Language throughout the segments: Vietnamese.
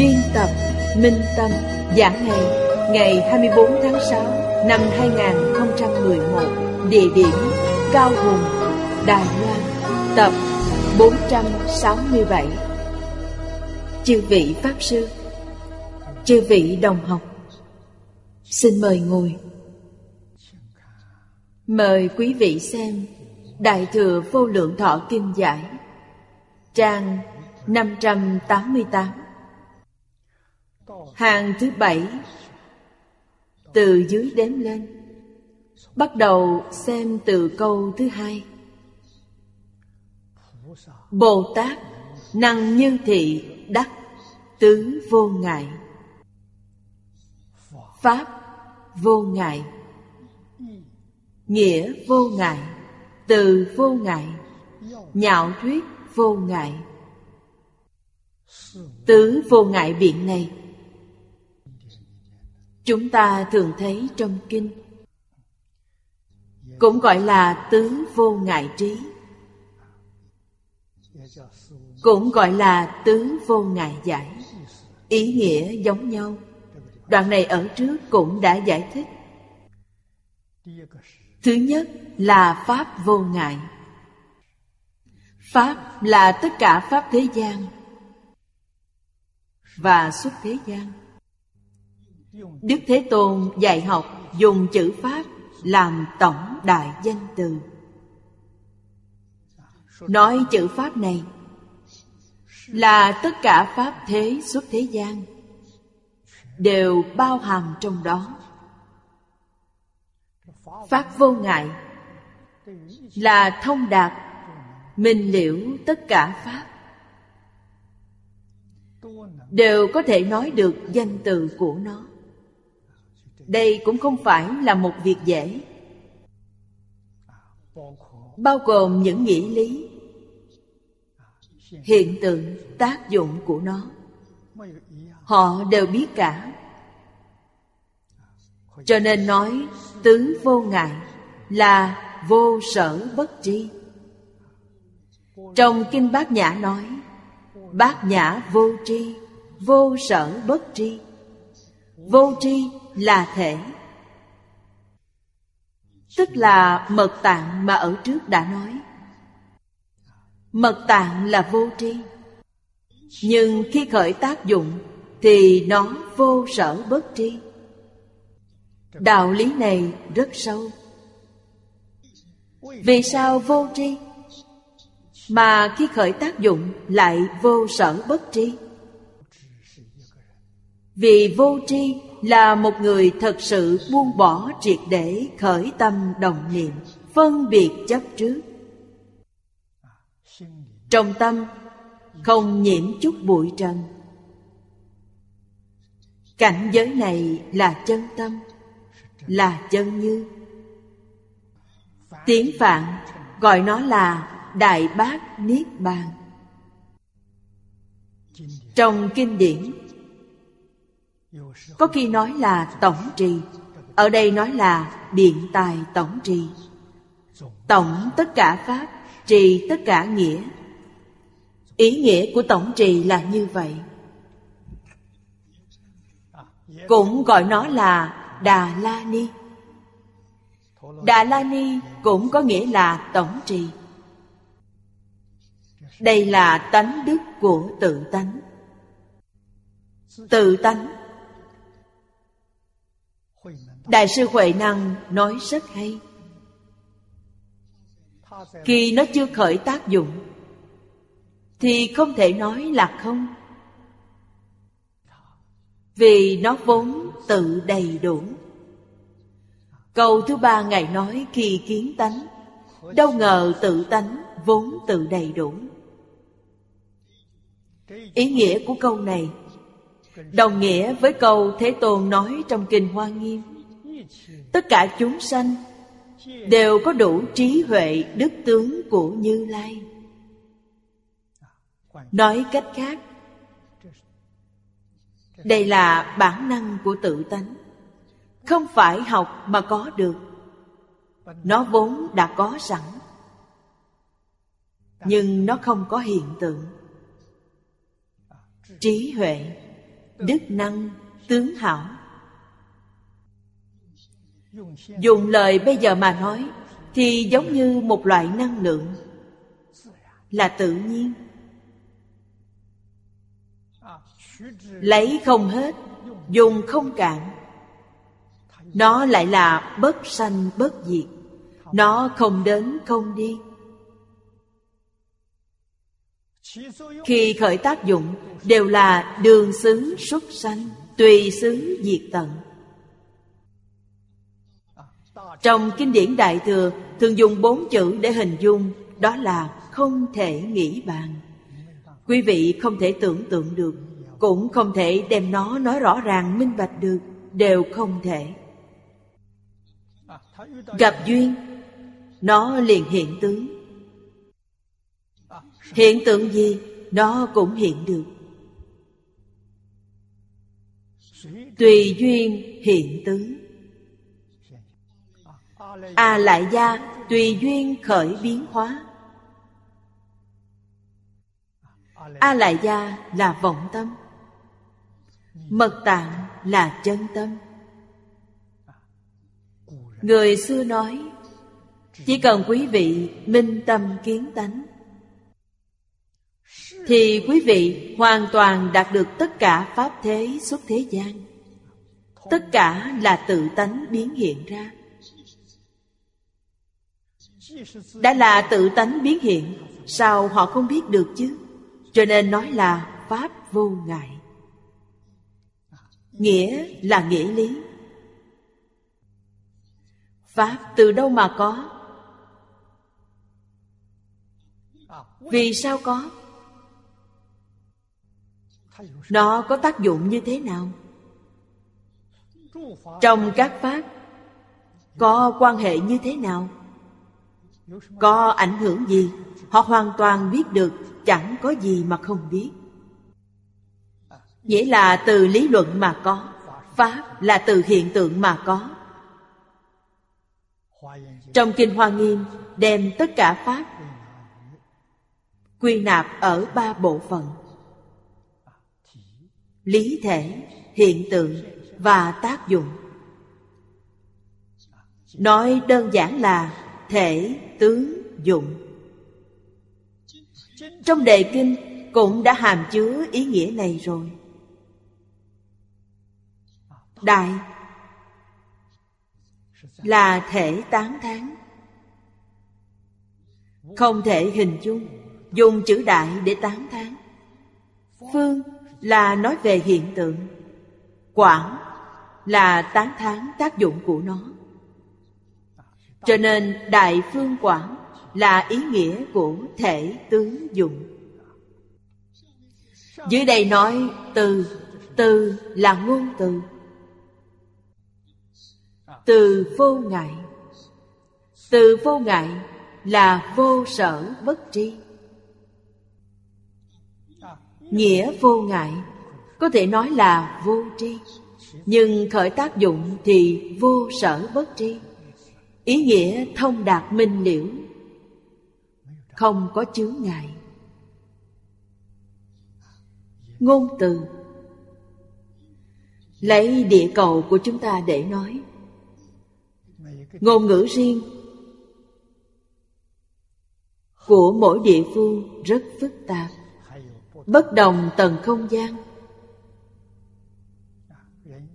Biên tập Minh Tâm, Giảng ngày Ngày 24 tháng 6 Năm 2011 Địa điểm Cao Hùng, Đài Loan, Tập 467 Chư vị Pháp Sư, Chư vị đồng học, Xin mời ngồi. Mời quý vị xem Đại Thừa Vô Lượng Thọ Kinh Giải, Trang 588 Hàng thứ bảy, Từ dưới đếm lên. Bắt đầu xem từ câu thứ hai. Bồ Tát, năng như thị, đắc tứ vô ngại. Pháp, vô ngại. Nghĩa, vô ngại. Từ, vô ngại. Nhạo thuyết, vô ngại. Tứ vô ngại biện này. Chúng ta thường thấy trong kinh. Cũng gọi là tứ vô ngại trí. Cũng gọi là tứ vô ngại giải. Ý nghĩa giống nhau. Đoạn này ở trước cũng đã giải thích. Thứ nhất là Pháp vô ngại. Pháp là tất cả Pháp thế gian Và xuất thế gian. Đức Thế Tôn dạy học dùng chữ Pháp làm tổng đại danh từ. Nói chữ Pháp này là tất cả Pháp thế xuất thế gian đều bao hàm trong đó. Pháp vô ngại là thông đạt, minh liễu tất cả Pháp đều có thể nói được danh từ của nó đây cũng không phải là một việc dễ. Bao gồm những nghĩa lý, hiện tượng, tác dụng của nó. Họ đều biết cả. Cho nên nói tứ vô ngại là vô sở bất tri. Trong kinh bát nhã nói, bát nhã vô tri, vô sở bất tri vô tri là thể. Tức là mật tạng mà ở trước đã nói. Mật tạng là vô tri. Nhưng khi khởi tác dụng, thì nó vô sở bất tri. Đạo lý này rất sâu. Vì sao vô tri? Mà khi khởi tác dụng lại vô sở bất tri? Vì vô tri là một người thật sự buông bỏ triệt để khởi tâm đồng niệm, phân biệt chấp trước. Trong tâm, không nhiễm chút bụi trần. Cảnh giới này là chân tâm, là chân như. Tiếng phạn gọi nó là đại bác niết bàn. Trong kinh điển có khi nói là tổng trì, Ở đây nói là biện tài tổng trì. Tổng tất cả Pháp, Trì tất cả nghĩa. Ý nghĩa của tổng trì là như vậy. Cũng gọi nó là Đà La Ni. Đà La Ni cũng có nghĩa là tổng trì. Đây là tánh đức của tự tánh. Tự tánh Đại sư Huệ Năng nói rất hay. Khi nó chưa khởi tác dụng, Thì không thể nói là không. Vì nó vốn tự đầy đủ. Câu thứ ba Ngài nói khi kiến tánh, Đâu ngờ tự tánh vốn tự đầy đủ. Ý nghĩa của câu này Đồng nghĩa với câu Thế Tôn nói trong Kinh Hoa Nghiêm. Tất cả chúng sanh Đều có đủ trí huệ đức tướng của Như Lai. Nói cách khác, Đây là bản năng của tự tánh. Không phải học mà có được. Nó vốn đã có sẵn, Nhưng nó không có hiện tượng. Trí huệ, đức năng, tướng hảo dùng lời bây giờ mà nói, thì giống như một loại năng lượng. Là tự nhiên. Lấy không hết, dùng không cạn. Nó lại là bất sanh, bất diệt. Nó không đến, không đi. Khi khởi tác dụng, đều là đường xứ xuất sanh, tùy xứ diệt tận trong kinh điển đại thừa, thường dùng bốn chữ để hình dung, đó là không thể nghĩ bàn. Quý vị không thể tưởng tượng được, cũng không thể đem nó nói rõ ràng minh bạch được, đều không thể. Gặp duyên, nó liền hiện tướng. Hiện tượng gì, nó cũng hiện được. Tùy duyên hiện tướng a lại gia, tùy duyên khởi biến hóa. A lại gia là vọng tâm. Mật tạng là chân tâm. Người xưa nói, chỉ cần quý vị minh tâm kiến tánh, thì quý vị hoàn toàn đạt được tất cả pháp thế xuất thế gian. Tất cả là tự tánh biến hiện ra đã là tự tánh biến hiện, sao họ không biết được chứ? Cho nên nói là pháp vô ngại. Nghĩa là nghĩa lý. Pháp từ đâu mà có? Vì sao có? Nó có tác dụng như thế nào? Trong các pháp, có quan hệ như thế nào? Có ảnh hưởng gì? Họ hoàn toàn biết được, chẳng có gì mà không biết. Nghĩa là từ lý luận mà có, pháp là từ hiện tượng mà có. Trong kinh hoa nghiêm, đem tất cả pháp quy nạp ở ba bộ phận. Lý thể, hiện tượng và tác dụng. Nói đơn giản là thể tướng dụng. Trong đề kinh cũng đã hàm chứa ý nghĩa này rồi. Đại là thể tán thán. Không thể hình dung, dùng chữ đại để tán thán. Phương là nói về hiện tượng, quảng là tán thán tác dụng của nó cho nên đại phương quảng là ý nghĩa của thể tướng dụng. Dưới đây nói từ từ là ngôn từ. Từ vô ngại. Từ vô ngại là vô sở bất tri. Nghĩa vô ngại Có thể nói là vô tri, Nhưng khởi tác dụng thì vô sở bất tri. Ý nghĩa thông đạt minh liễu. Không có chướng ngại. Ngôn từ. Lấy địa cầu của chúng ta để nói. Ngôn ngữ riêng. Của mỗi địa phương rất phức tạp. Bất đồng tầng không gian.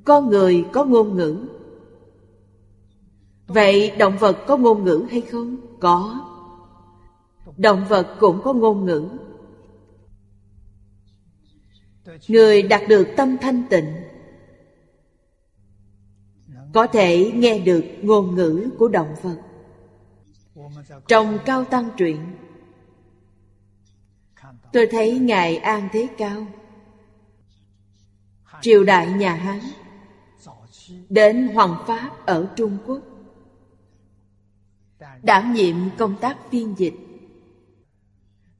Con người có ngôn ngữ. Vậy động vật có ngôn ngữ hay không? Có. Động vật cũng có ngôn ngữ. Người đạt được tâm thanh tịnh Có thể nghe được ngôn ngữ của động vật. Trong Cao Tăng truyện, Tôi thấy Ngài An Thế Cao, Triều đại nhà Hán, Đến Hoàng Pháp ở Trung Quốc. Đảm nhiệm công tác phiên dịch.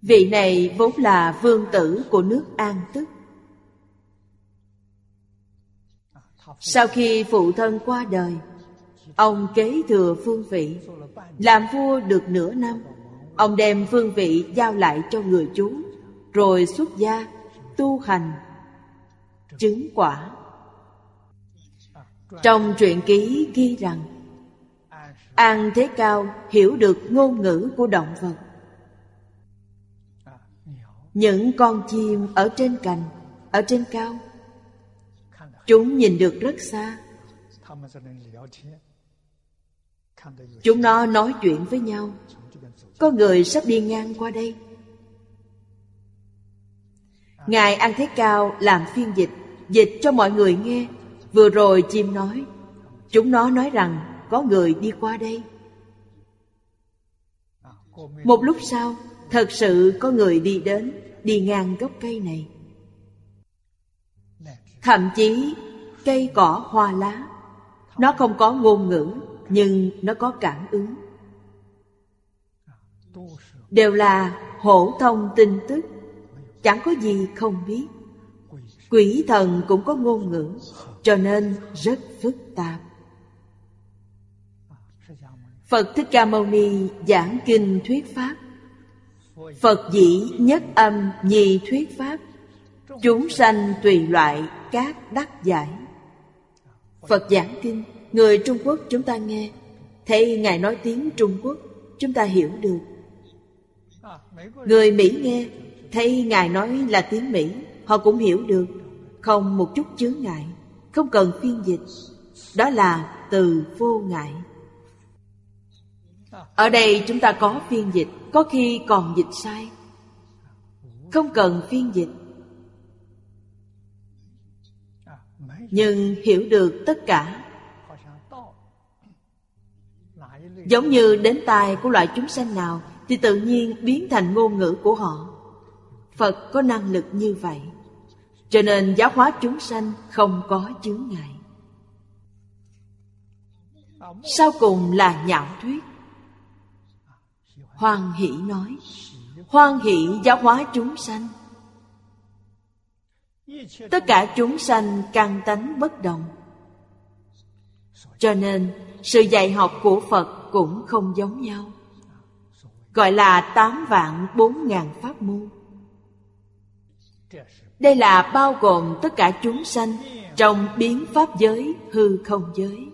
Vị này vốn là vương tử của nước An Tức. Sau khi phụ thân qua đời, Ông kế thừa phương vị, Làm vua được nửa năm. Ông đem phương vị giao lại cho người chú Rồi xuất gia, Tu hành, Chứng quả. Trong truyện ký ghi rằng An Thế Cao hiểu được ngôn ngữ của động vật. Những con chim ở trên cành, Ở trên cao, Chúng nhìn được rất xa. Chúng nó nói chuyện với nhau. Có người sắp đi ngang qua đây. Ngài An Thế Cao làm phiên dịch Dịch cho mọi người nghe. Vừa rồi chim nói, Chúng nó nói rằng có người đi qua đây. Một lúc sau, Thật sự có người đi đến, Đi ngang gốc cây này. Thậm chí, cây cỏ hoa lá. Nó không có ngôn ngữ, Nhưng nó có cảm ứng. Đều là hổ thông tin tức. Chẳng có gì không biết. Quỷ thần cũng có ngôn ngữ, Cho nên rất phức tạp. Phật Thích Ca Mâu Ni giảng kinh thuyết Pháp. Phật dĩ nhất âm nhi thuyết Pháp, Chúng sanh tùy loại các đắc giải. Phật giảng kinh, Người Trung Quốc chúng ta nghe, Thấy Ngài nói tiếng Trung Quốc, Chúng ta hiểu được. Người Mỹ nghe, Thấy Ngài nói là tiếng Mỹ, Họ cũng hiểu được, Không một chút chướng ngại, Không cần phiên dịch. Đó là từ vô ngại. Ở đây chúng ta có phiên dịch, Có khi còn dịch sai. Không cần phiên dịch. Nhưng hiểu được tất cả. Giống như đến tai của loại chúng sanh nào, Thì tự nhiên biến thành ngôn ngữ của họ. Phật có năng lực như vậy. Cho nên giáo hóa chúng sanh không có chướng ngại. Sau cùng là nhạo thuyết. Hoan hỷ nói Hoan hỷ, giáo hóa chúng sanh. Tất cả chúng sanh căn tánh bất đồng Cho nên, sự dạy học của Phật cũng không giống nhau. Gọi là tám vạn bốn ngàn pháp môn. Đây là bao gồm tất cả chúng sanh Trong biến pháp giới, hư không giới.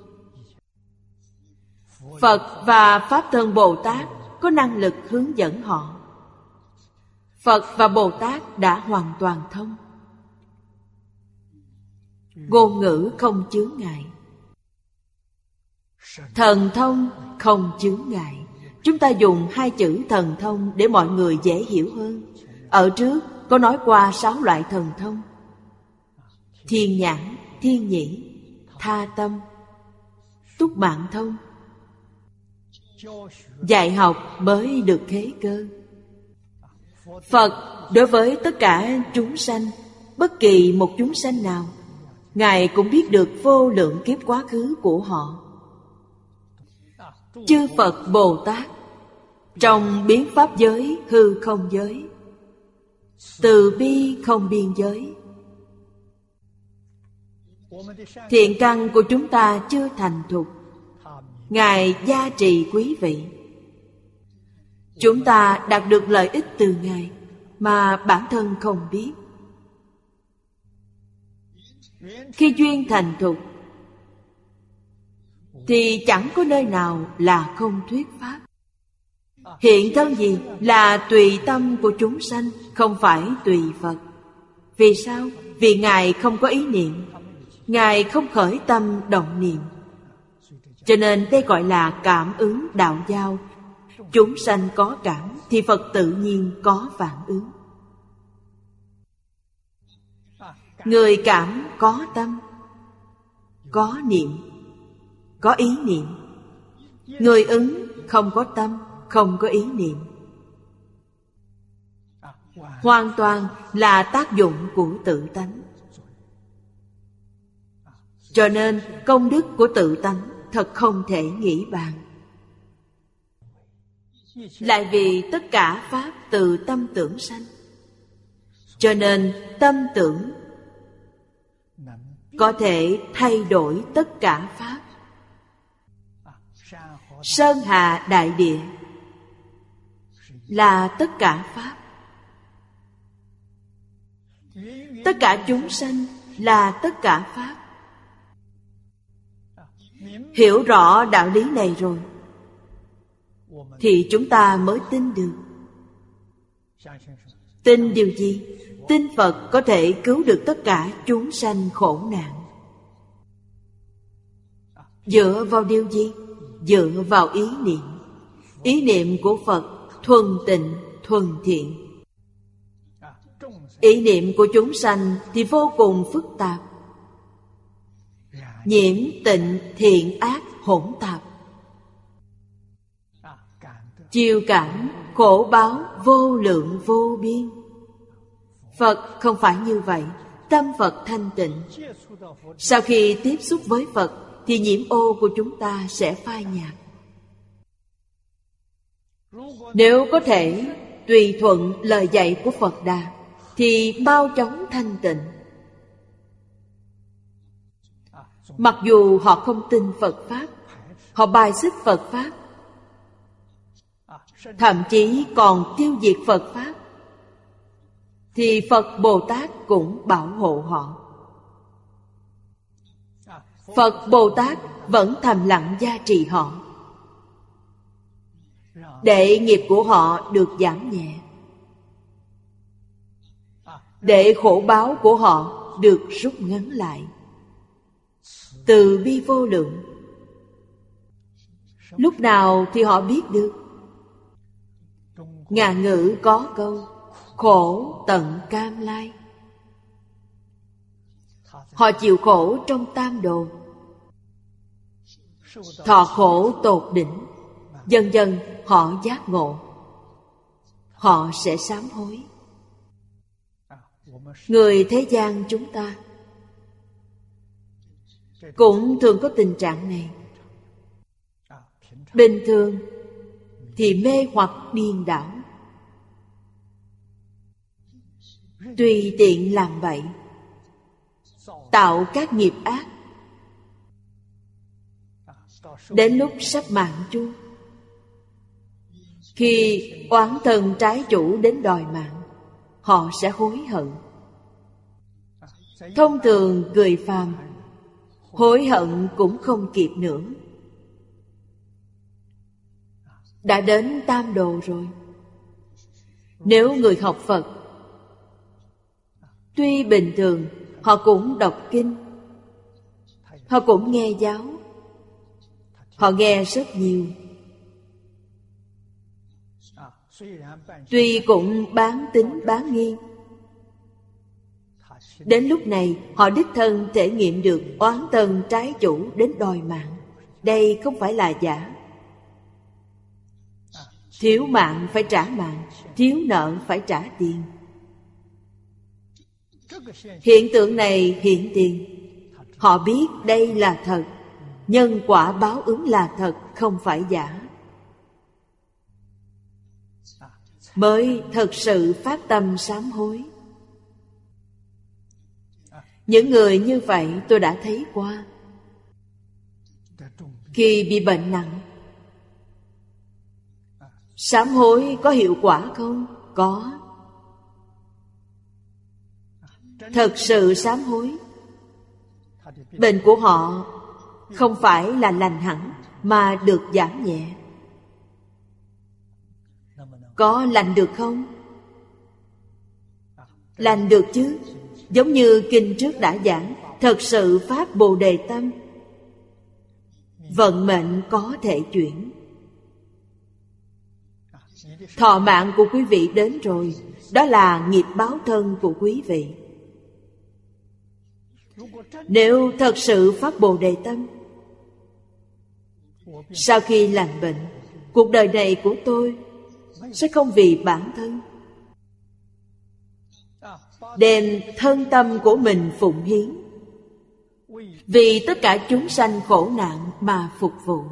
Phật và Pháp Thân Bồ Tát có năng lực hướng dẫn họ. Phật và Bồ Tát đã hoàn toàn thông. Ngôn ngữ không chướng ngại. Thần thông không chướng ngại. Chúng ta dùng hai chữ thần thông để mọi người dễ hiểu hơn. Ở trước có nói qua sáu loại thần thông. Thiên nhãn, thiên nhĩ, tha tâm, túc mạng thông. Dạy học mới được thế cơ. Phật, đối với tất cả chúng sanh, Bất kỳ một chúng sanh nào, Ngài cũng biết được vô lượng kiếp quá khứ của họ. Chư Phật Bồ Tát, Trong biến pháp giới hư không giới, Từ bi không biên giới, Thiện căn của chúng ta chưa thành thục. Ngài gia trì quý vị. Chúng ta đạt được lợi ích từ Ngài Mà bản thân không biết. Khi duyên thành thục, Thì chẳng có nơi nào là không thuyết pháp. Hiện thân gì là tùy tâm của chúng sanh, Không phải tùy Phật. Vì sao? Vì Ngài không có ý niệm. Ngài không khởi tâm động niệm. Cho nên đây gọi là cảm ứng đạo giao. Chúng sanh có cảm Thì Phật tự nhiên có phản ứng. Người cảm có tâm, Có niệm, Có ý niệm. Người ứng không có tâm, Không có ý niệm. Hoàn toàn là tác dụng của tự tánh. Cho nên công đức của tự tánh Thật không thể nghĩ bàn. Lại vì tất cả Pháp từ tâm tưởng sanh, Cho nên tâm tưởng Có thể thay đổi tất cả Pháp. Sơn hà đại địa Là tất cả Pháp. Tất cả chúng sanh là tất cả Pháp. Hiểu rõ đạo lý này rồi Thì chúng ta mới tin được. Tin điều gì? Tin Phật có thể cứu được tất cả chúng sanh khổ nạn. Dựa vào điều gì? Dựa vào ý niệm. Ý niệm của Phật thuần tịnh, thuần thiện. Ý niệm của chúng sanh thì vô cùng phức tạp. Nhiễm tịnh thiện ác hỗn tạp. Chiêu cảm khổ báo vô lượng vô biên. Phật không phải như vậy, Tâm Phật thanh tịnh. Sau khi tiếp xúc với Phật, Thì nhiễm ô của chúng ta sẽ phai nhạt. Nếu có thể Tùy thuận lời dạy của Phật Đà, Thì mau chóng thanh tịnh. Mặc dù họ không tin Phật Pháp, Họ bài xích Phật Pháp, Thậm chí còn tiêu diệt Phật Pháp, Thì Phật Bồ Tát cũng bảo hộ họ. Phật Bồ Tát vẫn thầm lặng gia trì họ, Để nghiệp của họ được giảm nhẹ, Để khổ báo của họ được rút ngắn lại từ bi vô lượng. Lúc nào thì họ biết được. Ngạn ngữ có câu, khổ tận cam lai. Họ chịu khổ trong tam đồ. Thọ khổ tột đỉnh. Dần dần họ giác ngộ. Họ sẽ sám hối. Người thế gian chúng ta cũng thường có tình trạng này. Bình thường thì mê hoặc điên đảo. Tùy tiện làm vậy, tạo các nghiệp ác. Đến lúc sắp mạng chung, khi oán thần trái chủ đến đòi mạng, họ sẽ hối hận. Thông thường người phàm hối hận cũng không kịp nữa. Đã đến tam đồ rồi. Nếu người học phật, tuy bình thường, họ cũng đọc kinh. Họ cũng nghe giáo. Họ nghe rất nhiều. Tuy cũng bán tính bán nghi Đến lúc này, họ đích thân thể nghiệm được oán tần trái chủ đến đòi mạng. Đây không phải là giả. Thiếu mạng phải trả mạng, Thiếu nợ phải trả tiền. Hiện tượng này hiện tiền. Họ biết đây là thật. Nhân quả báo ứng là thật, Không phải giả. Mới thật sự phát tâm sám hối những người như vậy tôi đã thấy qua Khi bị bệnh nặng, Sám hối có hiệu quả không? Có Thật sự sám hối, Bệnh của họ không phải là lành hẳn Mà được giảm nhẹ Có lành được không? Lành được chứ Giống như kinh trước đã giảng, Thật sự Pháp Bồ Đề Tâm. Vận mệnh có thể chuyển. Thọ mạng của quý vị đến rồi, Đó là nghiệp báo thân của quý vị. Nếu thật sự phát bồ đề tâm, Sau khi lành bệnh, Cuộc đời này của tôi Sẽ không vì bản thân Đem thân tâm của mình phụng hiến. Vì tất cả chúng sanh khổ nạn mà phục vụ.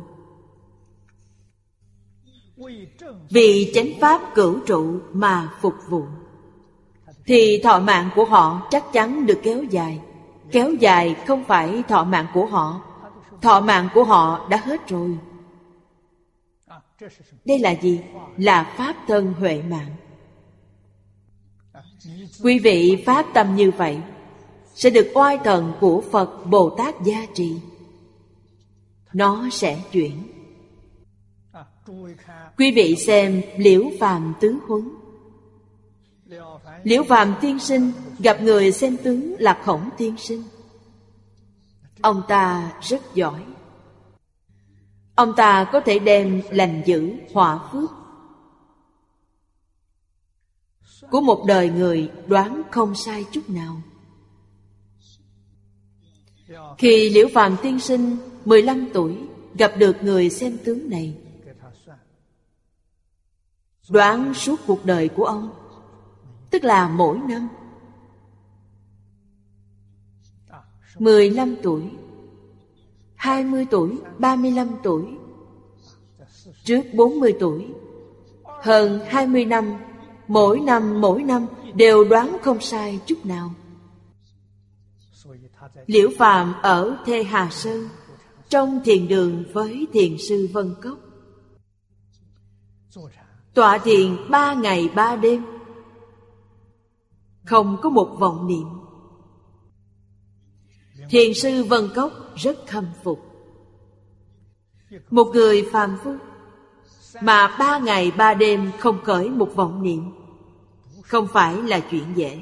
Vì chánh pháp cửu trụ mà phục vụ. Thì thọ mạng của họ chắc chắn được kéo dài. Kéo dài không phải thọ mạng của họ. Thọ mạng của họ đã hết rồi. Đây là gì? Là pháp thân huệ mạng quý vị phát tâm như vậy, sẽ được oai thần của phật bồ tát gia trì. Nó sẽ chuyển. Quý vị xem Liễu Phàm Tứ Huấn. Liễu Phàm Tiên Sinh gặp người xem tướng là Khổng Tiên Sinh. Ông ta rất giỏi. Ông ta có thể đem lành dữ họa phước của một đời người đoán không sai chút nào. Khi Liễu Phàm Tiên Sinh 15 tuổi, Gặp được người xem tướng này, Đoán suốt cuộc đời của ông, Tức là mỗi năm. 15 tuổi 20 tuổi 35 tuổi, Trước 40 tuổi, Hơn 20 năm Mỗi năm mỗi năm Đều đoán không sai chút nào. Liễu Phàm ở Thê Hà Sơn Trong thiền đường với thiền sư Vân Cốc. Tọa thiền ba ngày ba đêm. Không có một vọng niệm. Thiền sư Vân Cốc rất khâm phục. Một người phàm phu Mà ba ngày ba đêm không khởi một vọng niệm. Không phải là chuyện dễ.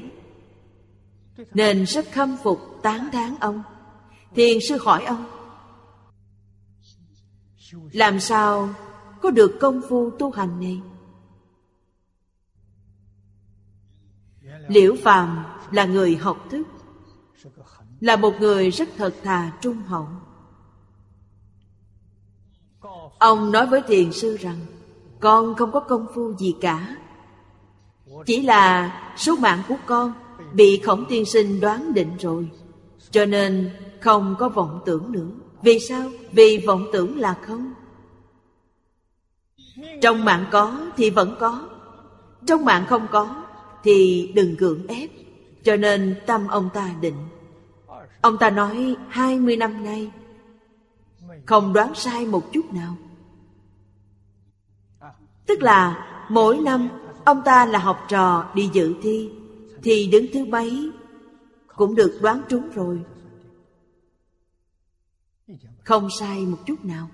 Nên rất khâm phục tán thán ông. Thiền sư hỏi ông, Làm sao có được công phu tu hành này? Liễu Phàm là người học thức, Là một người rất thật thà trung hậu. Ông nói với thiền sư rằng, Con không có công phu gì cả. Chỉ là số mạng của con Bị khổng tiên sinh đoán định rồi. Cho nên không có vọng tưởng nữa. Vì sao? Vì vọng tưởng là không. Trong mạng có thì vẫn có. Trong mạng không có thì đừng cưỡng ép. Cho nên tâm ông ta định. Ông ta nói hai mươi năm nay, không đoán sai một chút nào. Tức là mỗi năm ông ta là học trò đi dự thi, thì đứng thứ mấy cũng được đoán trúng rồi. Không sai một chút nào.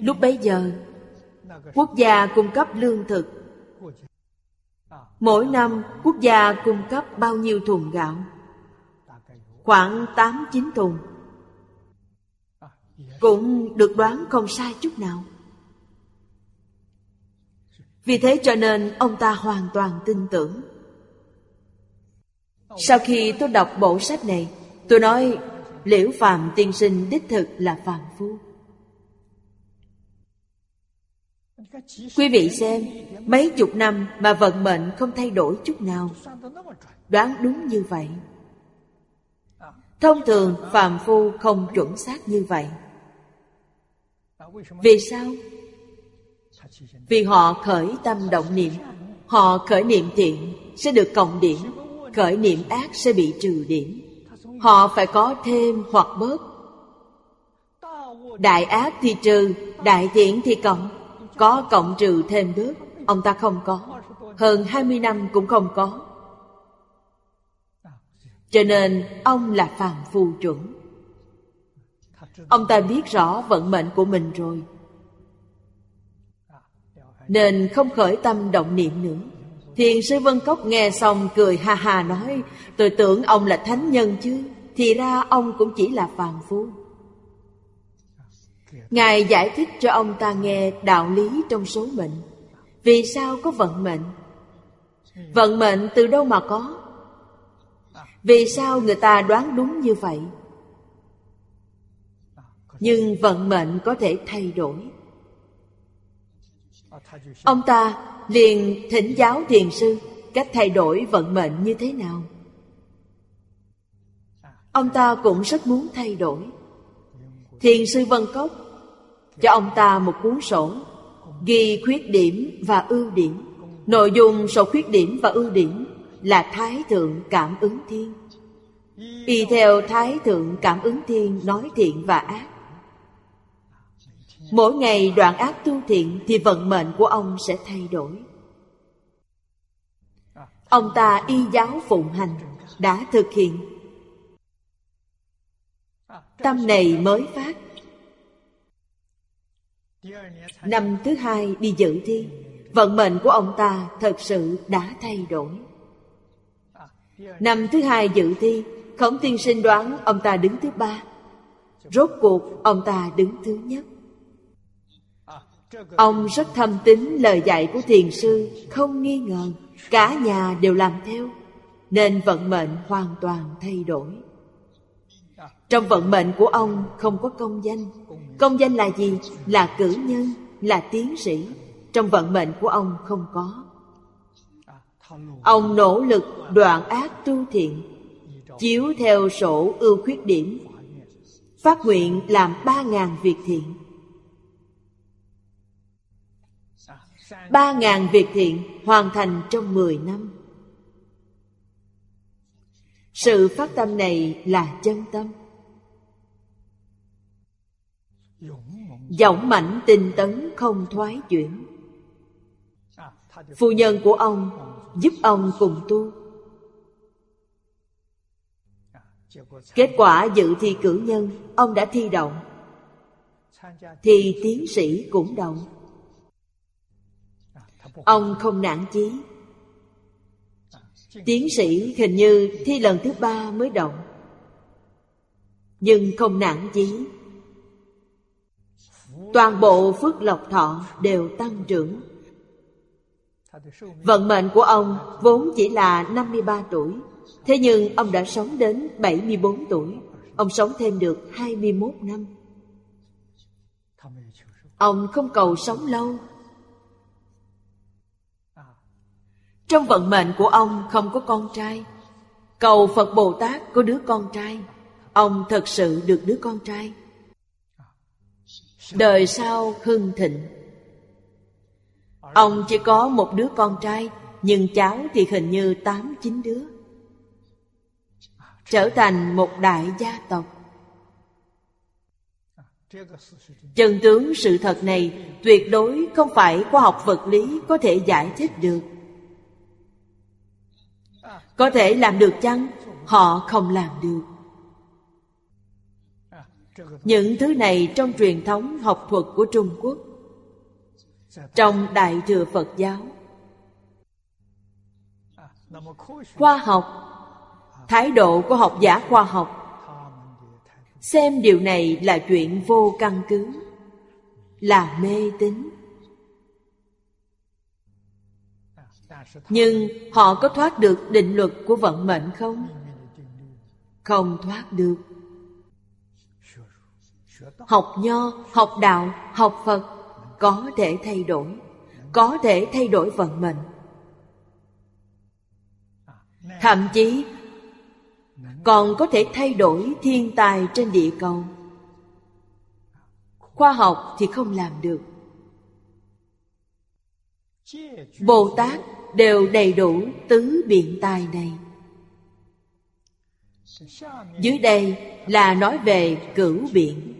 Lúc bấy giờ, quốc gia cung cấp lương thực. Mỗi năm, quốc gia cung cấp bao nhiêu thùng gạo? Khoảng 8-9 thùng. Cũng được đoán không sai chút nào. Vì thế cho nên ông ta hoàn toàn tin tưởng. Sau khi tôi đọc bộ sách này, Tôi nói, Liễu Phạm tiên sinh đích thực là phàm phu. Quý vị xem, Mấy chục năm mà vận mệnh không thay đổi chút nào. Đoán đúng như vậy. Thông thường phàm phu không chuẩn xác như vậy. Vì sao? Vì họ khởi tâm động niệm, Họ khởi niệm thiện sẽ được cộng điểm, Khởi niệm ác sẽ bị trừ điểm. Họ phải có thêm hoặc bớt. Đại ác thì trừ, Đại thiện thì cộng. Có cộng trừ thêm bớt, Ông ta không có. Hơn 20 năm cũng không có. Cho nên, ông là phàm phu chuẩn. Ông ta biết rõ vận mệnh của mình rồi. Nên không khởi tâm động niệm nữa. Thiền sư Vân Cốc nghe xong cười ha ha nói, Tôi tưởng ông là thánh nhân chứ, Thì ra ông cũng chỉ là phàm phu. Ngài giải thích cho ông ta nghe đạo lý trong số mệnh. Vì sao có vận mệnh? Vận mệnh từ đâu mà có? Vì sao người ta đoán đúng như vậy? Nhưng vận mệnh có thể thay đổi. Ông ta liền thỉnh giáo thiền sư, Cách thay đổi vận mệnh như thế nào. Ông ta cũng rất muốn thay đổi. Thiền sư Vân Cốc Cho ông ta một cuốn sổ, Ghi khuyết điểm và ưu điểm. Nội dung sổ khuyết điểm và ưu điểm Là Thái Thượng Cảm ứng Thiên. Y theo Thái Thượng Cảm ứng Thiên nói thiện và ác. Mỗi ngày đoạn ác tu thiện Thì vận mệnh của ông sẽ thay đổi. Ông ta y giáo phụng hành, Đã thực hiện. Tâm này mới phát. Năm thứ hai đi dự thi, Vận mệnh của ông ta thật sự đã thay đổi. Năm thứ hai dự thi, Khổng tiên sinh đoán ông ta đứng thứ ba. Rốt cuộc, ông ta đứng thứ nhất. Ông rất thâm tín lời dạy của thiền sư Không nghi ngờ Cả nhà đều làm theo Nên vận mệnh hoàn toàn thay đổi. Trong vận mệnh của ông không có công danh. Công danh là gì? Là cử nhân, là tiến sĩ. Trong vận mệnh của ông không có. Ông nỗ lực đoạn ác tu thiện Chiếu theo sổ ưu khuyết điểm Phát nguyện làm ba ngàn việc thiện. Ba ngàn việc thiện hoàn thành trong mười năm. Sự phát tâm này là chân tâm. Dõng mạnh tinh tấn không thoái chuyển. Phu nhân của ông giúp ông cùng tu. Kết quả dự thi cử nhân, Ông đã thi đậu. Thì tiến sĩ cũng đậu. Ông không nản chí. Tiến sĩ hình như thi lần thứ ba mới động, Nhưng không nản chí. Toàn bộ phước lộc thọ đều tăng trưởng. Vận mệnh của ông vốn chỉ là 53 tuổi. Thế nhưng ông đã sống đến 74 tuổi. Ông sống thêm được 21 năm. Ông không cầu sống lâu Trong vận mệnh của ông không có con trai. Cầu Phật Bồ Tát có đứa con trai. Ông thật sự được đứa con trai. Đời sau hưng thịnh. Ông chỉ có một đứa con trai, Nhưng cháu thì hình như tám, chín đứa. Trở thành một đại gia tộc. Chân tướng sự thật này Tuyệt đối không phải khoa học vật lý có thể giải thích được. Có thể làm được chăng? Họ không làm được. Những thứ này trong truyền thống học thuật của Trung Quốc. Trong Đại Thừa Phật giáo. Khoa học. Thái độ của học giả khoa học. Xem điều này là chuyện vô căn cứ. Là mê tín. Nhưng họ có thoát được định luật của vận mệnh không? Không thoát được. Học nho, học đạo, học phật có thể thay đổi, có thể thay đổi vận mệnh. Thậm chí, còn có thể thay đổi thiên tài trên địa cầu. Khoa học thì không làm được. Bồ tát đều đầy đủ tứ biện tài này. Dưới đây là nói về cửu biện.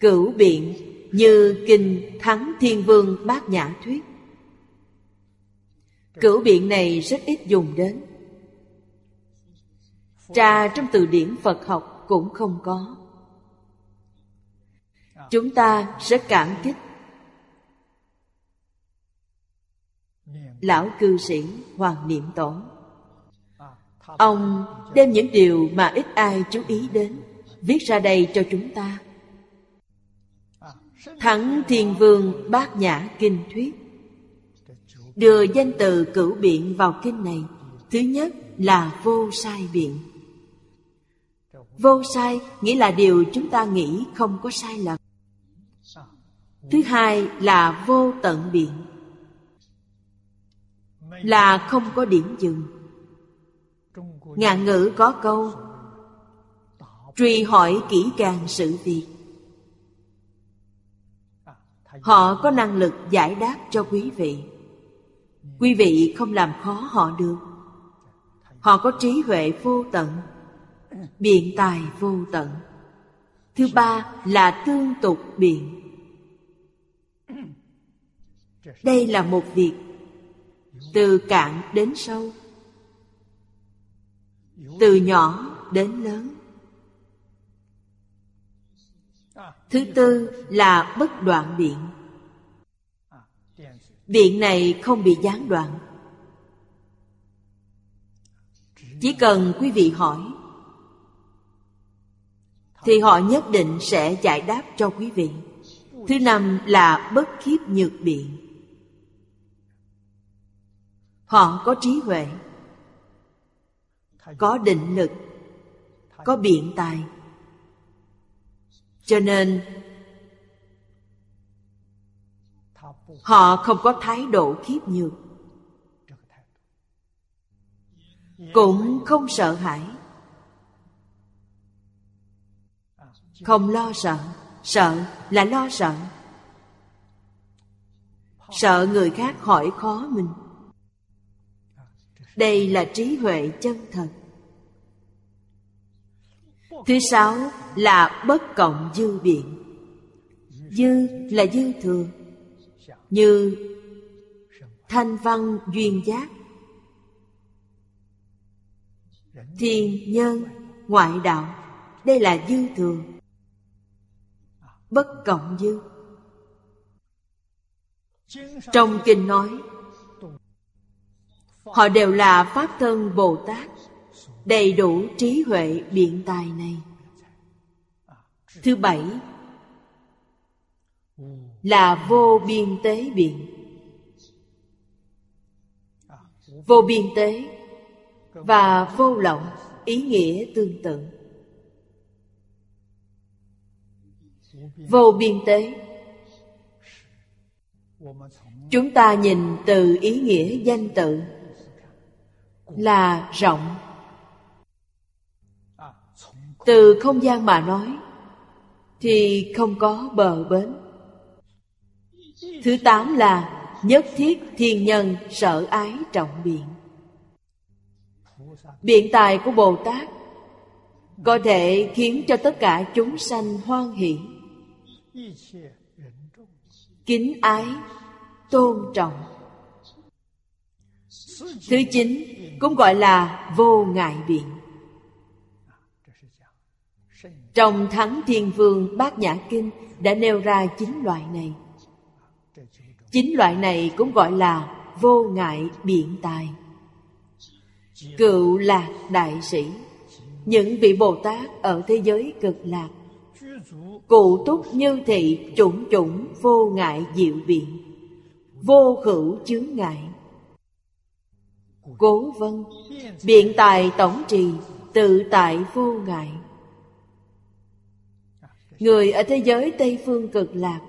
Cửu biện như Kinh Thắng Thiên Vương Bát Nhã Thuyết. Cửu biện này rất ít dùng đến. Trà trong từ điển Phật học cũng không có. Chúng ta rất cảm kích Lão cư sĩ Hoàng Niệm Tổ. Ông đem những điều mà ít ai chú ý đến Viết ra đây cho chúng ta. Thắng Thiên Vương Bát Nhã Kinh Thuyết. Đưa danh từ cửu biện vào kinh này, Thứ nhất là vô sai biện. Vô sai nghĩa là điều chúng ta nghĩ không có sai lầm. Thứ hai là vô tận biện. Là không có điểm dừng. Ngạn ngữ có câu, Truy hỏi kỹ càng sự việc. Họ có năng lực giải đáp cho quý vị. Quý vị không làm khó họ được. Họ có trí huệ vô tận, Biện tài vô tận. Thứ ba là tương tục biện. Đây là một việc từ cạn đến sâu. Từ nhỏ đến lớn. Thứ tư là bất đoạn biện. Biện này không bị gián đoạn. Chỉ cần quý vị hỏi, Thì họ nhất định sẽ giải đáp cho quý vị. Thứ năm là bất khiếp nhược biện. Họ có trí huệ, Có định lực, Có biện tài. Cho nên, Họ không có thái độ khiếp nhược, Cũng không sợ hãi, Không lo sợ. Sợ là lo sợ. Sợ người khác hỏi khó mình. Đây là trí huệ chân thật. Thứ sáu là bất cộng dư biện. Dư là dư thừa Như thanh văn duyên giác. Thiên nhân ngoại đạo, Đây là dư thừa Bất cộng dư. Trong kinh nói Họ đều là Pháp thân Bồ Tát, Đầy đủ trí huệ biện tài này. Thứ bảy, Là vô biên tế biện. Vô biên tế Và vô lậu, Ý nghĩa tương tự. Vô biên tế, Chúng ta nhìn từ ý nghĩa danh tự. Là rộng. Từ không gian mà nói, Thì không có bờ bến. Thứ tám là Nhất thiết thiên nhân sợ ái trọng biện. Biện tài của Bồ Tát Có thể khiến cho tất cả chúng sanh hoan hỷ, Kính ái, Tôn trọng. Thứ chín cũng gọi là vô ngại biện. Trong Thắng Thiên Vương Bát Nhã Kinh đã nêu ra chín loại này. Chín loại này cũng gọi là vô ngại biện tài. Cựu lạc đại sĩ, Những vị Bồ Tát ở thế giới cực lạc, Cụ túc như thị chủng chủng vô ngại diệu biện, Vô hữu chướng ngại. Cố vân, Biện tài tổng trì, Tự tại vô ngại. Người ở thế giới Tây Phương cực lạc.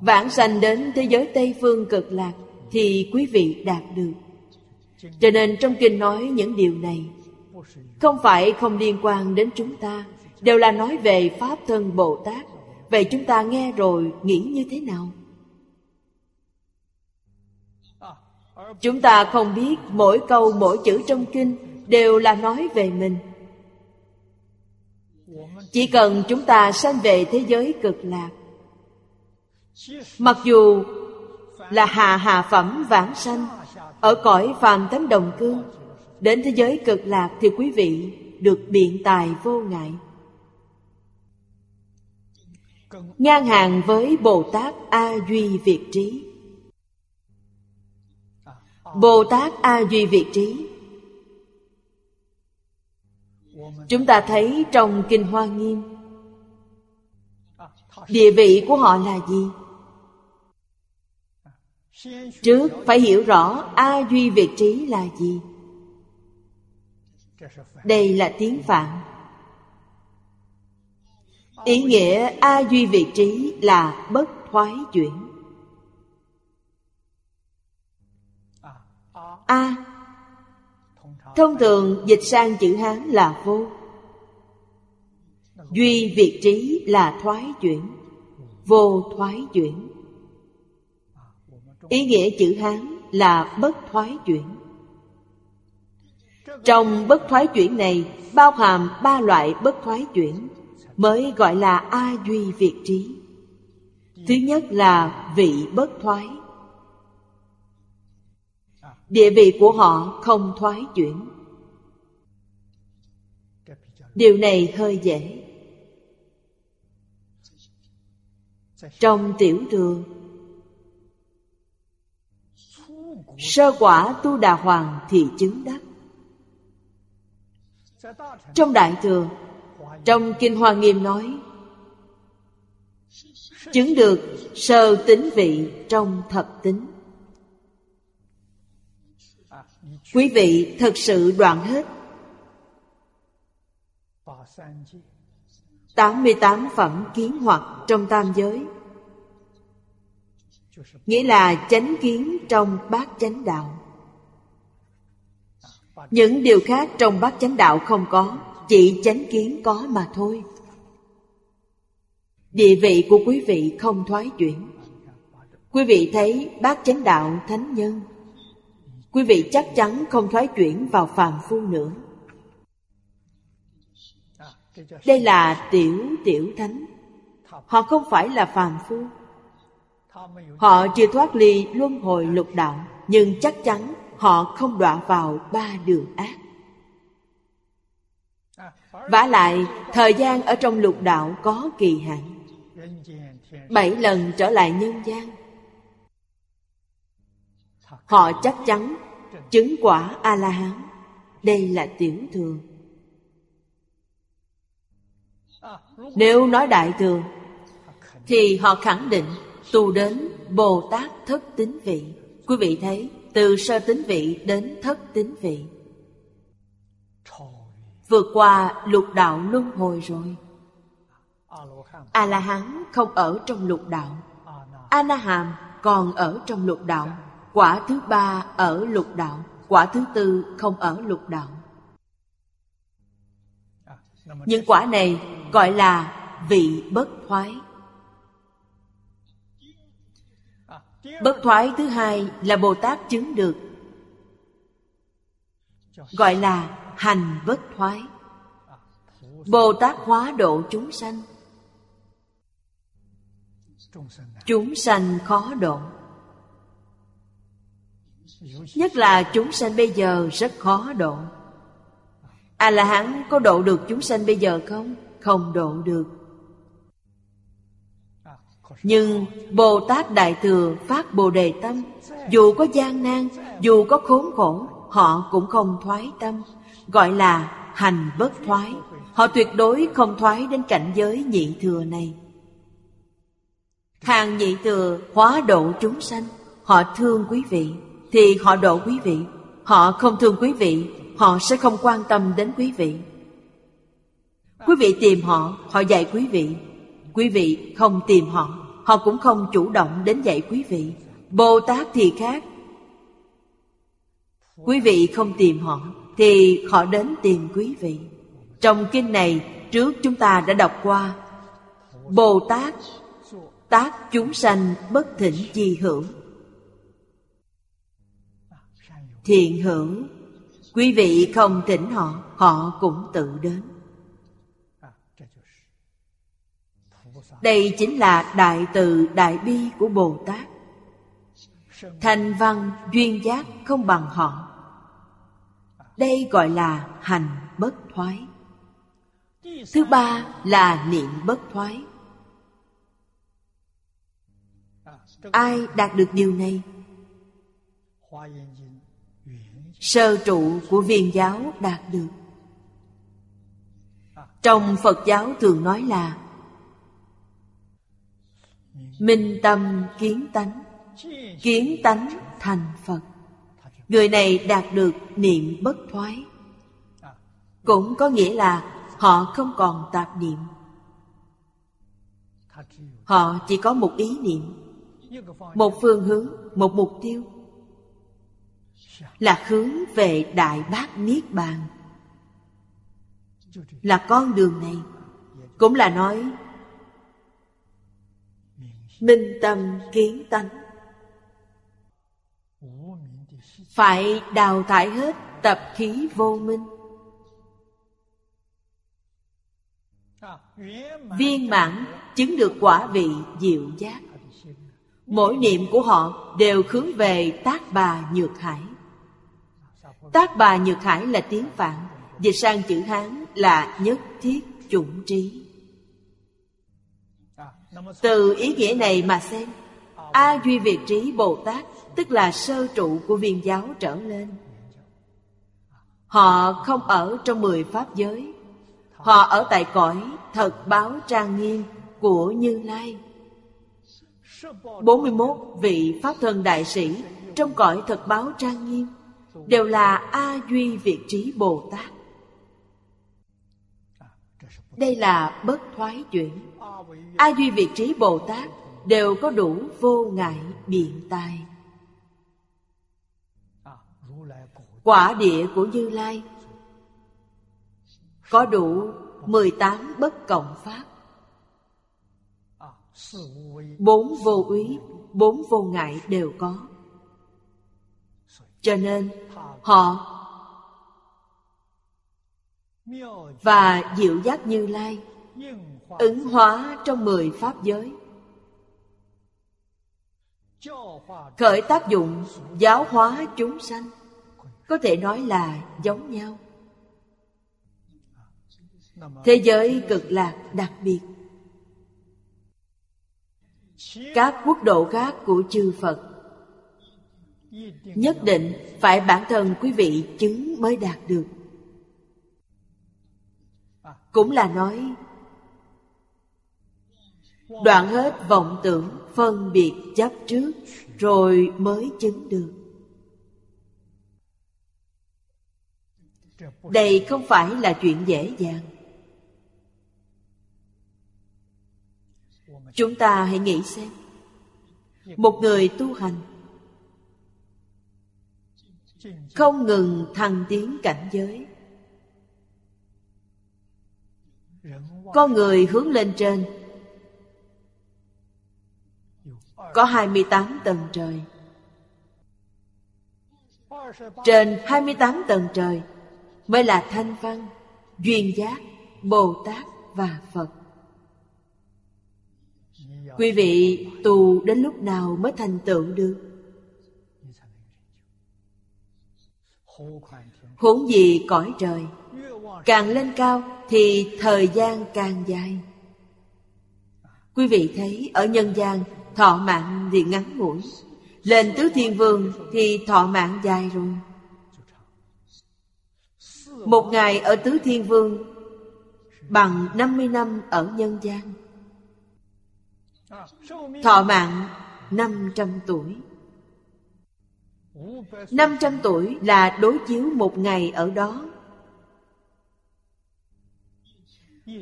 Vãng sanh đến thế giới Tây Phương cực lạc Thì quý vị đạt được. Cho nên trong kinh nói những điều này, Không phải không liên quan đến chúng ta, Đều là nói về Pháp thân Bồ Tát. Vậy chúng ta nghe rồi nghĩ như thế nào? Chúng ta không biết mỗi câu, mỗi chữ trong kinh Đều là nói về mình. Chỉ cần chúng ta sanh về thế giới cực lạc. Mặc dù là hà hà phẩm vãng sanh, Ở cõi phàm tánh đồng cư Đến thế giới cực lạc thì quý vị được biện tài vô ngại. Ngang hàng với Bồ Tát A Duy Việt Trí. Bồ Tát A Duy Việt Trí Chúng ta thấy trong Kinh Hoa Nghiêm, Địa vị của họ là gì? Trước phải hiểu rõ A Duy Việt Trí là gì? Đây là tiếng Phạn Ý nghĩa A Duy Việt Trí là bất thoái chuyển A. Thông thường, dịch sang chữ Hán là vô. Duy Việt Trí là thoái chuyển. Vô thoái chuyển. Ý nghĩa chữ Hán là bất thoái chuyển. Trong bất thoái chuyển này, Bao hàm ba loại bất thoái chuyển, Mới gọi là A Duy Việt Trí. Thứ nhất là vị bất thoái. Địa vị của họ không thoái chuyển. Điều này hơi dễ. Trong tiểu thừa, Sơ quả tu đà hoàng thì chứng đắc. Trong đại thừa, Trong Kinh Hoa Nghiêm nói, Chứng được sơ tính vị trong thập tính Quý vị thật sự đoạn hết. 88 phẩm kiến hoặc trong tam giới. Nghĩa là chánh kiến trong bát chánh đạo. Những điều khác trong bát chánh đạo không có, Chỉ chánh kiến có mà thôi. Địa vị của quý vị không thoái chuyển. Quý vị thấy bát chánh đạo thánh nhân. Quý vị chắc chắn không thoái chuyển vào phàm phu nữa. Đây là tiểu tiểu thánh. Họ không phải là phàm phu. Họ chưa thoát ly luân hồi lục đạo, Nhưng chắc chắn họ không đọa vào ba đường ác. Vả lại, thời gian ở trong lục đạo có kỳ hạn. Bảy lần trở lại nhân gian họ chắc chắn, chứng quả a la hán đây là tiểu thừa. Nếu nói đại thừa, thì họ khẳng định tu đến bồ tát thất tính vị. Quý vị thấy, từ sơ tính vị đến thất tính vị. Vượt qua lục đạo luân hồi rồi. A la hán không ở trong lục đạo. A na hàm còn ở trong lục đạo quả thứ ba ở lục đạo, quả thứ tư không ở lục đạo. Những quả này gọi là vị bất thoái. Bất thoái thứ hai là bồ tát chứng được, gọi là hành bất thoái. Bồ tát hóa độ chúng sanh. Chúng sanh khó độ nhất là chúng sanh bây giờ rất khó độ. A la hán có độ được chúng sanh bây giờ không? Không độ được. Nhưng bồ tát đại thừa phát bồ đề tâm, dù có gian nan, dù có khốn khổ, họ cũng không thoái tâm, gọi là hành bất thoái. Họ tuyệt đối không thoái đến cảnh giới nhị thừa này. Hàng nhị thừa hóa độ chúng sanh, họ thương quý vị thì họ độ quý vị. Họ không thương quý vị, họ sẽ không quan tâm đến quý vị. Quý vị tìm họ họ dạy quý vị. Quý vị không tìm họ họ cũng không chủ động đến dạy quý vị. Bồ tát thì khác. Quý vị không tìm họ, thì họ đến tìm quý vị. Trong kinh này, trước chúng ta đã đọc qua, bồ tát tác chúng sanh bất thỉnh chi Hưởng. Thiện hữu quý vị không thỉnh họ họ cũng tự đến. Đây chính là đại từ đại bi của bồ tát. Thành văn duyên giác không bằng họ. Đây gọi là hành bất thoái. Thứ ba là niệm bất thoái. Ai đạt được điều này? Sơ trụ của viên giáo đạt được. Trong phật giáo thường nói là Minh tâm kiến tánh Kiến tánh thành Phật. Người này đạt được niệm bất thoái. Cũng có nghĩa là họ không còn tạp niệm. Họ chỉ có một ý niệm Một phương hướng, một mục tiêu. Là hướng về Đại Bác Niết Bàn. Là con đường này, Cũng là nói, Minh tâm kiến tánh. Phải đào thải hết tập khí vô minh. Viên mãn chứng được quả vị diệu giác. Mỗi niệm của họ đều hướng về tác bà nhược hải. Tác bà nhược hải là tiếng Phạn, Dịch sang chữ Hán là nhất thiết chủng trí. Từ ý nghĩa này mà xem, A Duy Việt Trí Bồ Tát, Tức là sơ trụ của viên giáo trở lên. Họ không ở trong mười pháp giới. Họ ở tại cõi thật báo trang nghiêm của Như Lai. 41 vị Pháp thân đại sĩ trong cõi thật báo trang nghiêm đều là A Duy Việt Trí Bồ Tát. Đây là bất thoái chuyển. A Duy Việt Trí Bồ Tát đều có đủ vô ngại biện tài. Quả địa của Như Lai có đủ 18 bất cộng pháp Bốn vô úy, bốn vô ngại đều có Cho nên họ Và diệu giác như lai, Ứng hóa trong mười pháp giới. Khởi tác dụng giáo hóa chúng sanh, Có thể nói là giống nhau. Thế giới cực lạc đặc biệt. Các quốc độ khác của chư Phật Nhất định phải bản thân quý vị chứng mới đạt được. Cũng là nói, Đoạn hết vọng tưởng phân biệt chấp trước Rồi mới chứng được. Đây không phải là chuyện dễ dàng. Chúng ta hãy nghĩ xem, Một người tu hành không ngừng thăng tiến cảnh giới. Con người hướng lên trên. Có 28 tầng trời. Trên 28 tầng trời Mới là thanh văn, duyên giác, Bồ Tát và Phật. Quý vị tu đến lúc nào mới thành tựu được? Huống gì cõi trời, Càng lên cao thì thời gian càng dài. Quý vị thấy ở nhân gian, Thọ mạng thì ngắn ngủi. Lên tứ thiên vương thì thọ mạng dài rồi. Một ngày ở tứ thiên vương Bằng 50 năm ở nhân gian. Thọ mạng 500 tuổi. 500 tuổi là đối chiếu một ngày ở đó.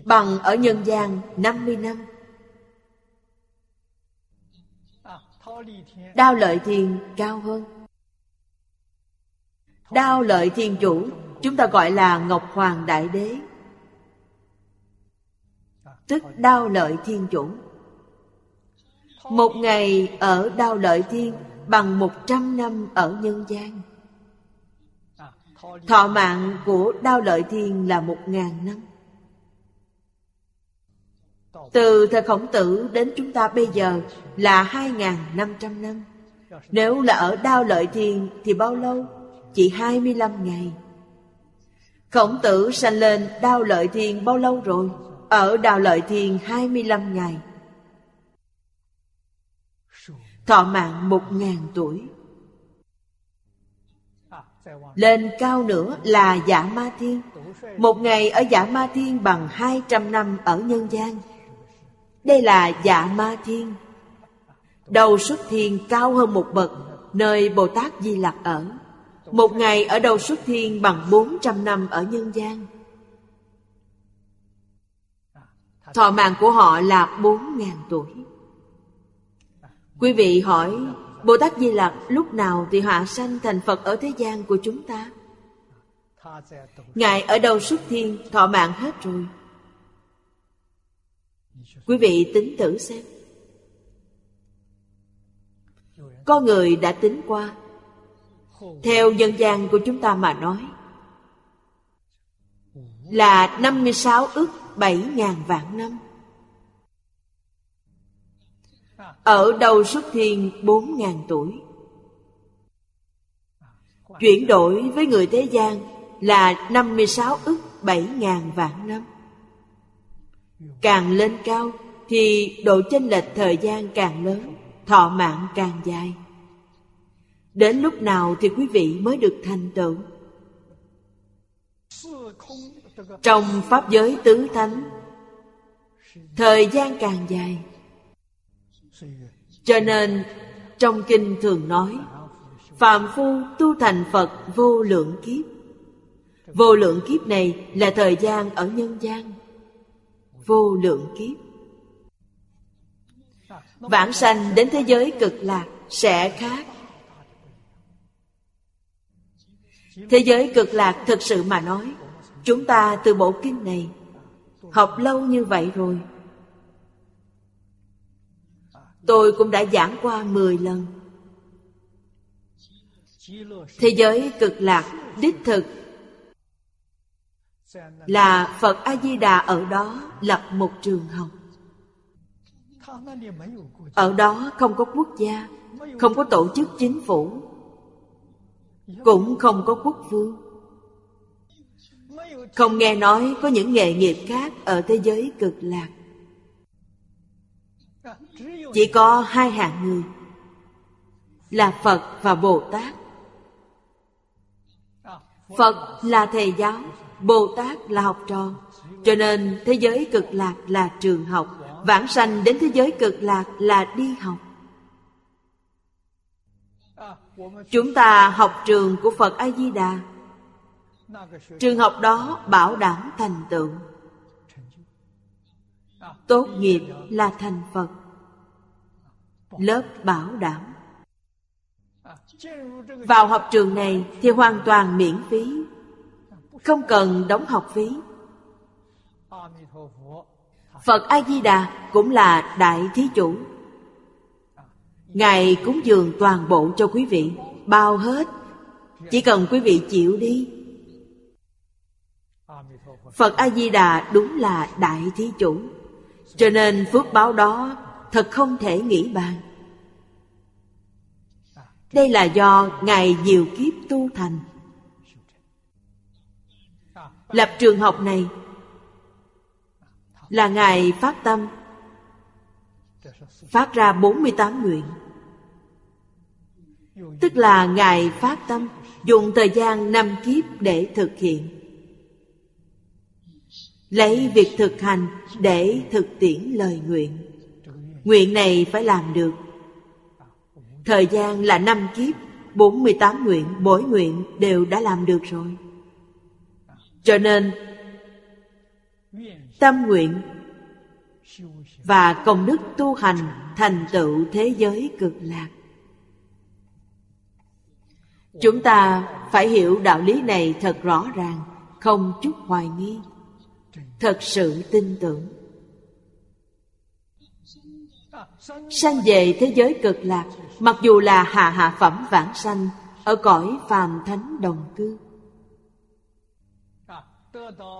Bằng ở nhân gian 50 năm. Đao lợi thiên cao hơn. Đao lợi thiên chủ, Chúng ta gọi là Ngọc Hoàng Đại Đế. Tức đao lợi thiên chủ. Một ngày ở đao lợi thiên bằng một trăm năm ở nhân gian. Thọ mạng của đao lợi thiên là một ngàn năm. Từ thời khổng tử đến chúng ta bây giờ là hai ngàn năm trăm năm. Nếu là ở đao lợi thiên thì bao lâu? Chỉ hai mươi lăm ngày. Khổng tử sanh lên đao lợi thiên bao lâu rồi? Ở đao lợi thiên hai mươi lăm ngày. Thọ mạng một ngàn tuổi. Lên cao nữa là giả ma thiên. Một ngày ở giả ma thiên bằng hai trăm năm ở nhân gian. Đây là giả ma thiên. Đầu xuất thiên cao hơn một bậc, Nơi Bồ Tát Di Lặc ở. Một ngày ở đầu xuất thiên bằng 400 năm ở nhân gian. Thọ mạng của họ là 4.000 tuổi. Quý vị hỏi Bồ Tát Di Lặc lúc nào thì hạ sanh thành Phật ở thế gian của chúng ta? Ngài ở đâu xuất thiên, thọ mạng hết rồi? Quý vị tính thử xem. Có người đã tính qua. Theo dân gian của chúng ta mà nói, Là 56 ức 7 ngàn vạn năm. Ở đầu xuất thiên, bốn ngàn tuổi. Chuyển đổi với người thế gian là 56 ức 7 ngàn vạn năm. Càng lên cao thì độ chênh lệch thời gian càng lớn, Thọ mạng càng dài. Đến lúc nào thì quý vị mới được thành tựu. Trong Pháp giới tứ thánh, Thời gian càng dài cho nên, trong kinh thường nói Phạm phu tu thành Phật vô lượng kiếp. Vô lượng kiếp này là thời gian ở nhân gian. Vô lượng kiếp. Vãng sanh đến thế giới cực lạc sẽ khác. Thế giới cực lạc thực sự mà nói, Chúng ta từ bộ kinh này Học lâu như vậy rồi Tôi cũng đã giảng qua 10 lần. Thế giới cực lạc, đích thực, Là Phật A-di-đà ở đó lập một trường học. Ở đó không có quốc gia, Không có tổ chức chính phủ, Cũng không có quốc vương. Không nghe nói có những nghề nghiệp khác ở thế giới cực lạc. Chỉ có hai hạng người, Là Phật và Bồ Tát Phật là thầy giáo Bồ Tát là học trò. Cho nên thế giới cực lạc là trường học, Vãng sanh đến thế giới cực lạc là đi học. Chúng ta học trường của Phật A-di-đà. Trường học đó bảo đảm thành tựu. Tốt nghiệp là thành Phật. Lớp bảo đảm. Vào học trường này thì hoàn toàn miễn phí. Không cần đóng học phí. Phật A-di-đà cũng là Đại Thí Chủ. Ngài cúng dường toàn bộ cho quý vị, Bao hết. Chỉ cần quý vị chịu đi. Phật A-di-đà đúng là Đại Thí Chủ. Cho nên phước báo đó Thật không thể nghĩ bàn. Đây là do Ngài nhiều kiếp tu thành. Lập trường học này Là Ngài phát tâm, Phát ra 48 nguyện. Tức là Ngài phát tâm, Dùng thời gian năm kiếp để thực hiện. Lấy việc thực hành để thực tiễn lời nguyện. Nguyện này phải làm được. Thời gian là năm kiếp 48 nguyện, mỗi nguyện đều đã làm được rồi. Cho nên Tâm nguyện Và công đức tu hành thành tựu thế giới cực lạc. Chúng ta phải hiểu đạo lý này thật rõ ràng Không chút hoài nghi. Thật sự tin tưởng. Sanh về thế giới cực lạc, Mặc dù là hạ hạ phẩm vãng sanh, Ở cõi phàm thánh đồng cư.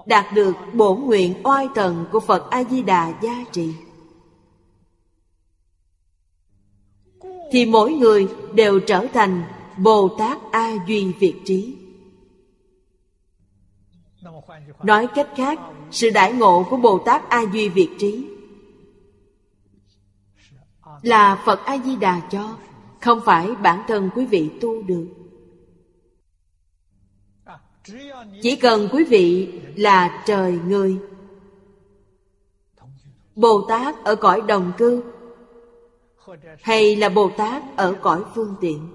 Đạt được bổ nguyện oai thần của Phật A-di-đà gia trì. Thì mỗi người đều trở thành Bồ Tát A Duy Việt Trí. Nói cách khác, Sự đại ngộ của Bồ Tát A Duy Việt Trí là Phật A-di-đà cho. Không phải bản thân quý vị tu được. Chỉ cần quý vị là trời người. Bồ Tát ở cõi đồng cư, hay là bồ tát ở cõi phương tiện,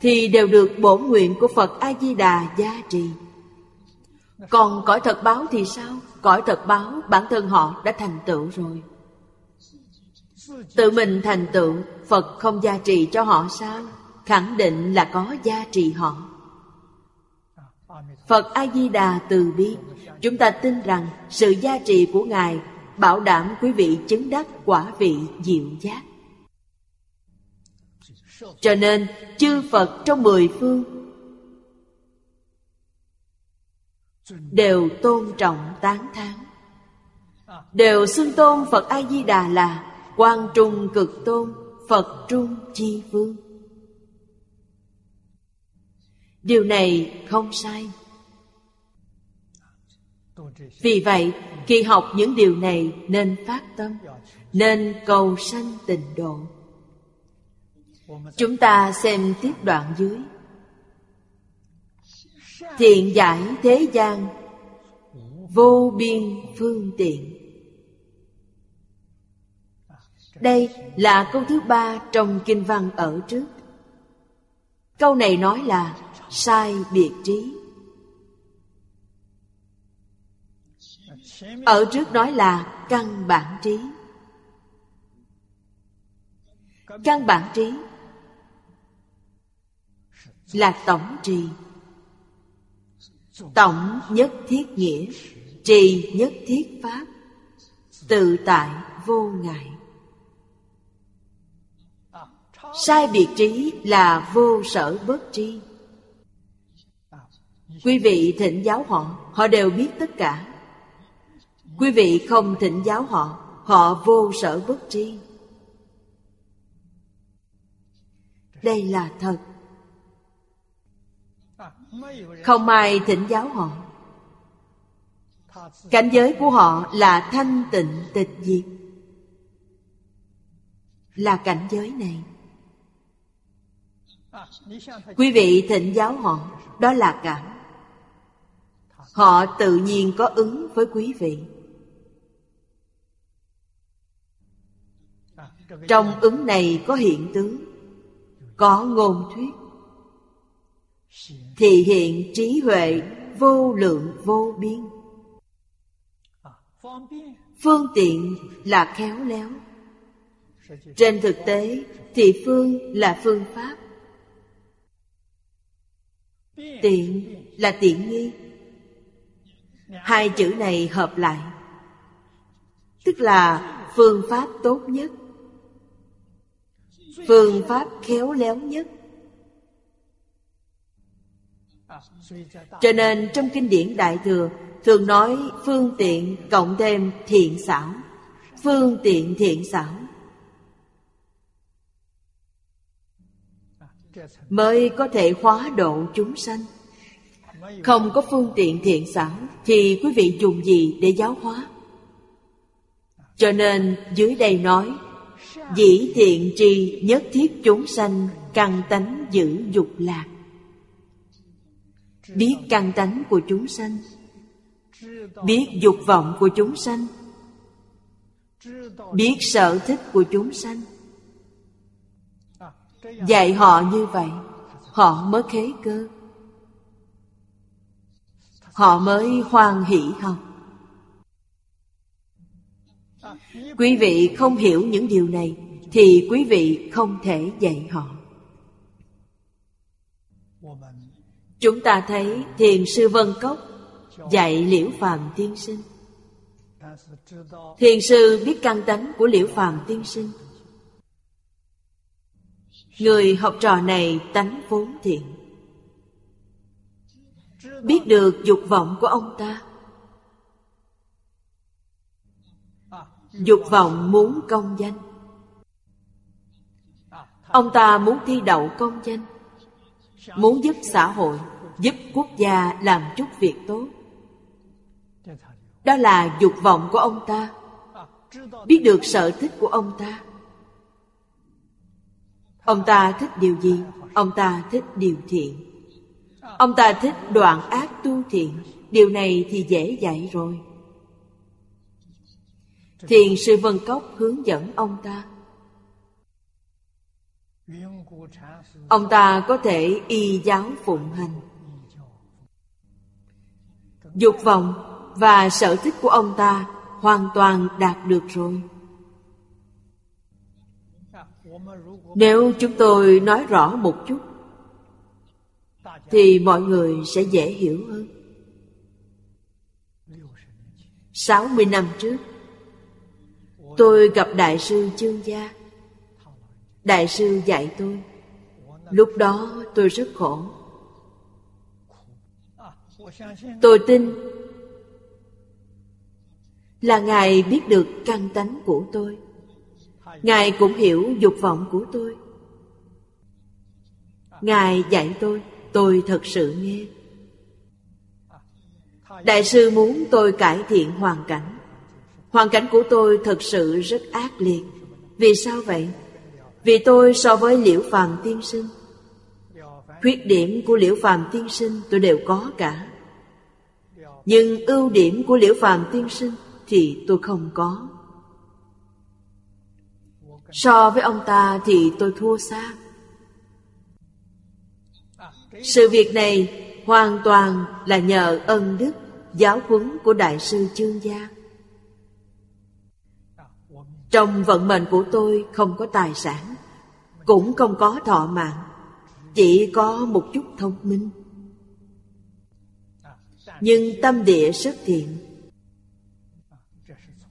thì đều được bổn nguyện của phật a di đà gia trì còn cõi thật báo thì sao? Cõi thật báo, bản thân họ đã thành tựu rồi. Tự mình thành tựu, phật không gia trì cho họ sao? Khẳng định là có gia trì họ. Phật a di đà từ bi. Chúng ta tin rằng sự gia trì của ngài bảo đảm quý vị chứng đắc quả vị diệu giác. Cho nên, chư phật trong mười phương đều tôn trọng tán thán. Đều xưng tôn phật a di đà là quan trung cực tôn phật trung chi vương. Điều này không sai. Vì vậy, khi học những điều này nên phát tâm, nên cầu sanh tịnh độ. Chúng ta xem tiếp đoạn dưới thiện giải thế gian, vô biên phương tiện. Đây là câu thứ ba trong kinh văn ở trước. Câu này nói là sai biệt trí. Ở trước nói là căn bản trí. Căn bản trí là tổng trì tổng nhất thiết nghĩa, trì nhất thiết pháp, tự tại vô ngại. Sai biệt trí là vô sở bất tri. Quý vị thịnh giáo họ họ đều biết tất cả. Quý vị không thịnh giáo họ họ vô sở bất tri. Đây là thật không ai thỉnh giáo họ. Cảnh giới của họ là thanh tịnh tịch diệt. Là cảnh giới này. Quý vị thịnh giáo họ, đó là cảm. Họ tự nhiên có ứng với quý vị. Trong ứng này có hiện tướng, có ngôn thuyết thì hiện trí huệ vô lượng vô biên. Phương tiện là khéo léo. Trên thực tế thì phương là phương pháp. Tiện là tiện nghi. Hai chữ này hợp lại, tức là phương pháp tốt nhất, phương pháp khéo léo nhất cho nên trong kinh điển đại thừa, thường nói phương tiện cộng thêm thiện xảo. Phương tiện thiện xảo. Mới có thể hóa độ chúng sanh. Không có phương tiện thiện xảo thì quý vị dùng gì để giáo hóa? Cho nên dưới đây nói, Dĩ thiện tri nhất thiết chúng sanh Căn tánh giữ dục lạc. Biết căn tánh của chúng sanh. Biết dục vọng của chúng sanh. Biết sở thích của chúng sanh. Dạy họ như vậy, Họ mới khế cơ. Họ mới hoan hỷ học. Quý vị không hiểu những điều này, thì quý vị không thể dạy họ. Chúng ta thấy thiền sư vân cốc dạy liễu phàm tiên sinh. Thiền sư biết căn tánh của liễu phàm tiên sinh. Người học trò này tánh vốn thiện. Biết được dục vọng của ông ta. Dục vọng muốn công danh. Ông ta muốn thi đậu công danh muốn giúp xã hội, giúp quốc gia làm chút việc tốt. Đó là dục vọng của ông ta. Biết được sở thích của ông ta. Ông ta thích điều gì? Ông ta thích điều thiện. Ông ta thích đoạn ác tu thiện. Điều này thì dễ dạy rồi. Thiền sư Vân Cốc hướng dẫn ông ta. Ông ta có thể y giáo phụng hành. Dục vọng và sở thích của ông ta hoàn toàn đạt được rồi. Nếu chúng tôi nói rõ một chút, Thì mọi người sẽ dễ hiểu hơn. 60 năm trước, Tôi gặp Đại sư Chương Gia. Đại sư dạy tôi. Lúc đó tôi rất khổ. Tôi tin Là Ngài biết được căn tánh của tôi. Ngài cũng hiểu dục vọng của tôi. Ngài dạy tôi Tôi thật sự nghe. Đại sư muốn tôi cải thiện hoàn cảnh. Hoàn cảnh của tôi thật sự rất ác liệt. Vì sao vậy? Vì tôi so với liễu phàm tiên sinh. Khuyết điểm của liễu phàm tiên sinh tôi đều có cả. Nhưng ưu điểm của liễu phàm tiên sinh Thì tôi không có. So với ông ta thì tôi thua xa. Sự việc này hoàn toàn là nhờ ân đức, Giáo huấn của Đại sư Chương Gia. Trong vận mệnh của tôi không có tài sản, Cũng không có thọ mạng, Chỉ có một chút thông minh. Nhưng tâm địa rất thiện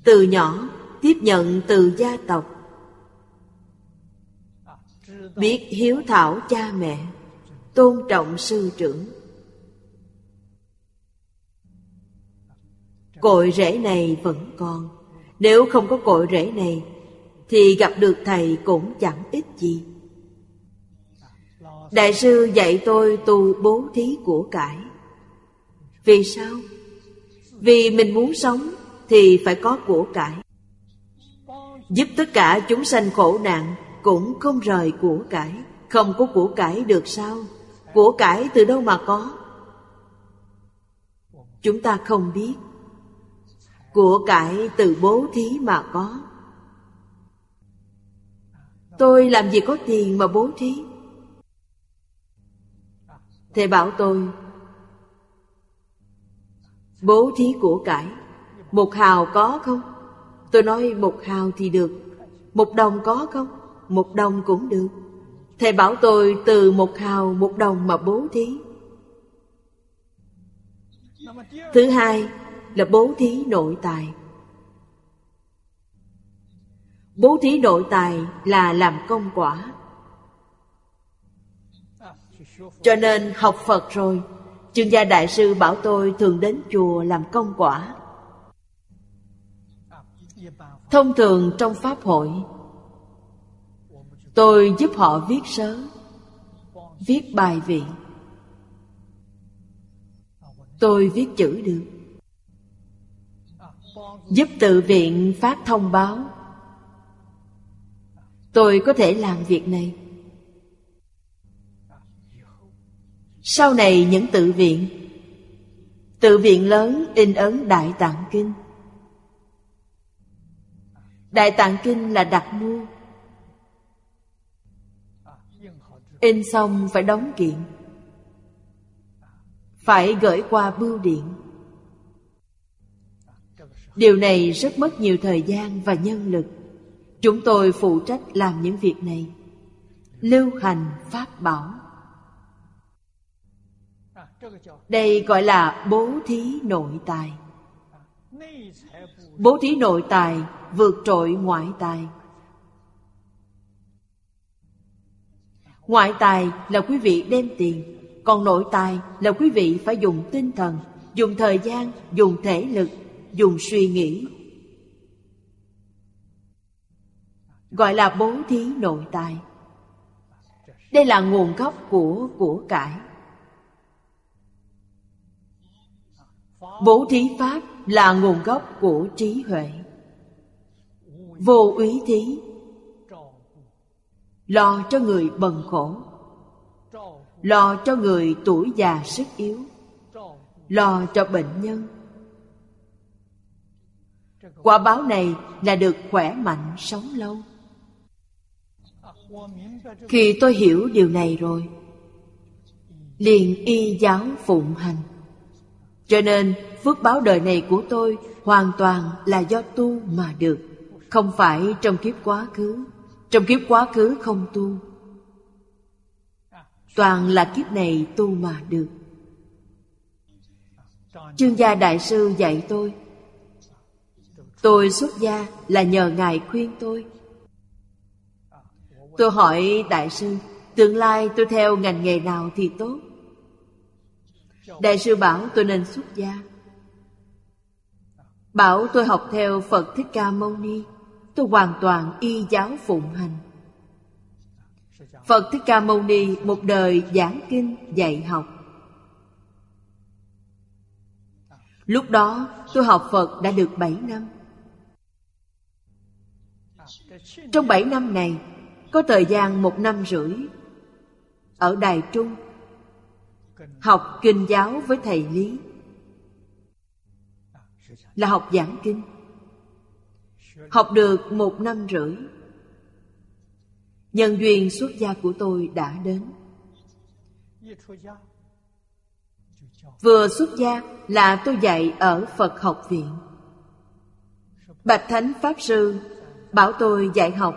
Từ nhỏ, tiếp nhận từ gia tộc. Biết hiếu thảo cha mẹ, tôn trọng sư trưởng. Cội rễ này vẫn còn nếu không có cội rễ này, thì gặp được thầy cũng chẳng ích gì. Đại sư dạy tôi tu bố thí của cải. Vì sao? Vì mình muốn sống thì phải có của cải. Giúp tất cả chúng sanh khổ nạn cũng không rời của cải. Không có của cải được sao? Của cải từ đâu mà có? Chúng ta không biết của cải từ bố thí mà có. Tôi làm gì có tiền mà bố thí? Thầy bảo tôi, bố thí của cải, một hào có không? Tôi nói, một hào thì được, một đồng có không? Một đồng cũng được. Thầy bảo tôi, từ một hào, một đồng mà bố thí. Thứ hai là bố thí nội tài. Bố thí nội tài là làm công quả. Cho nên học Phật rồi Chương gia đại sư bảo tôi thường đến chùa làm công quả. Thông thường trong Pháp hội, Tôi giúp họ viết sớ, Viết bài vị. Tôi viết chữ được. Giúp tự viện phát thông báo. Tôi có thể làm việc này. Sau này những tự viện. Tự viện lớn in ấn Đại Tạng Kinh. Đại Tạng Kinh là đặt mua. In xong phải đóng kiện. Phải gửi qua bưu điện. Điều này rất mất nhiều thời gian và nhân lực. Chúng tôi phụ trách làm những việc này. Lưu hành Pháp bảo. Đây gọi là bố thí nội tài. Bố thí nội tài vượt trội ngoại tài. Ngoại tài là quý vị đem tiền Còn nội tài là quý vị phải dùng tinh thần Dùng thời gian, dùng thể lực, dùng suy nghĩ. Gọi là bố thí nội tài Đây là nguồn gốc của của cải. Bố thí pháp là nguồn gốc của trí huệ. Vô úy thí. Lo cho người bần khổ. Lo cho người tuổi già sức yếu. Lo cho bệnh nhân. Quả báo này là được khỏe mạnh sống lâu. Khi tôi hiểu điều này rồi, liền y giáo phụng hành. Cho nên, phước báo đời này của tôi Hoàn toàn là do tu mà được, Không phải trong kiếp quá khứ. Trong kiếp quá khứ không tu. Toàn là kiếp này tu mà được. Chương gia đại sư dạy tôi Tôi xuất gia là nhờ Ngài khuyên tôi. Tôi hỏi, đại sư, Tương lai tôi theo ngành nghề nào thì tốt? Đại sư bảo, tôi nên xuất gia. Bảo, tôi học theo Phật Thích Ca Mâu Ni. Tôi hoàn toàn y giáo phụng hành. Phật Thích Ca Mâu Ni, một đời giảng kinh, dạy học. Lúc đó, tôi học Phật đã được 7 năm. Trong 7 năm này, Có thời gian một năm rưỡi, Ở Đài Trung, Học kinh giáo với thầy Lý. Là học giảng kinh. Học được một năm rưỡi, Nhân duyên xuất gia của tôi đã đến. Vừa xuất gia là tôi dạy ở Phật học viện. Bạch Thánh Pháp Sư bảo tôi dạy học.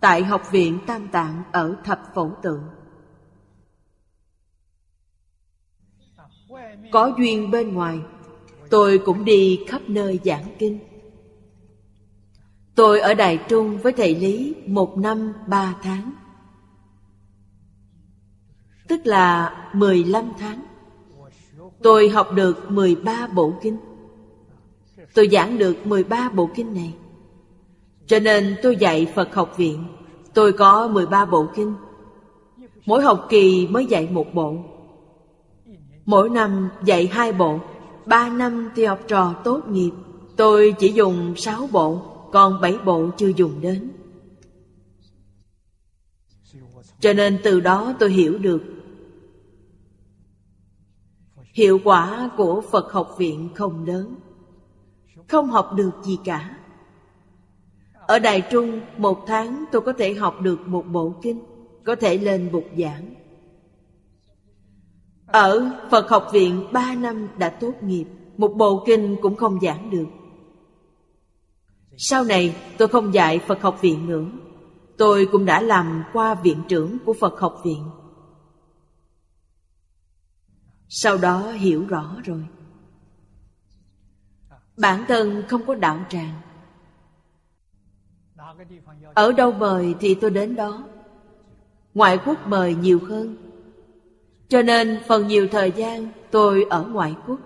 Tại học viện Tam Tạng ở Thập Phổ Tượng. Có duyên bên ngoài, Tôi cũng đi khắp nơi giảng kinh. Tôi ở Đài Trung với thầy Lý một năm ba tháng. Tức là mười lăm tháng. Tôi học được mười ba bộ kinh. Tôi giảng được mười ba bộ kinh này. Cho nên tôi dạy Phật học viện. Tôi có mười ba bộ kinh. Mỗi học kỳ mới dạy một bộ. Mỗi năm dạy hai bộ. Ba năm thì học trò tốt nghiệp. Tôi chỉ dùng sáu bộ, Còn bảy bộ chưa dùng đến. Cho nên từ đó tôi hiểu được Hiệu quả của Phật học viện không lớn. Không học được gì cả. Ở Đài Trung, một tháng tôi có thể học được một bộ kinh, Có thể lên bục giảng. Ở Phật học viện, ba năm đã tốt nghiệp, Một bộ kinh cũng không giảng được. Sau này, tôi không dạy Phật học viện nữa. Tôi cũng đã làm qua viện trưởng của Phật học viện. Sau đó hiểu rõ rồi. Bản thân không có đạo tràng. Ở đâu mời thì tôi đến đó. Ngoại quốc mời nhiều hơn. Cho nên phần nhiều thời gian tôi ở ngoại quốc.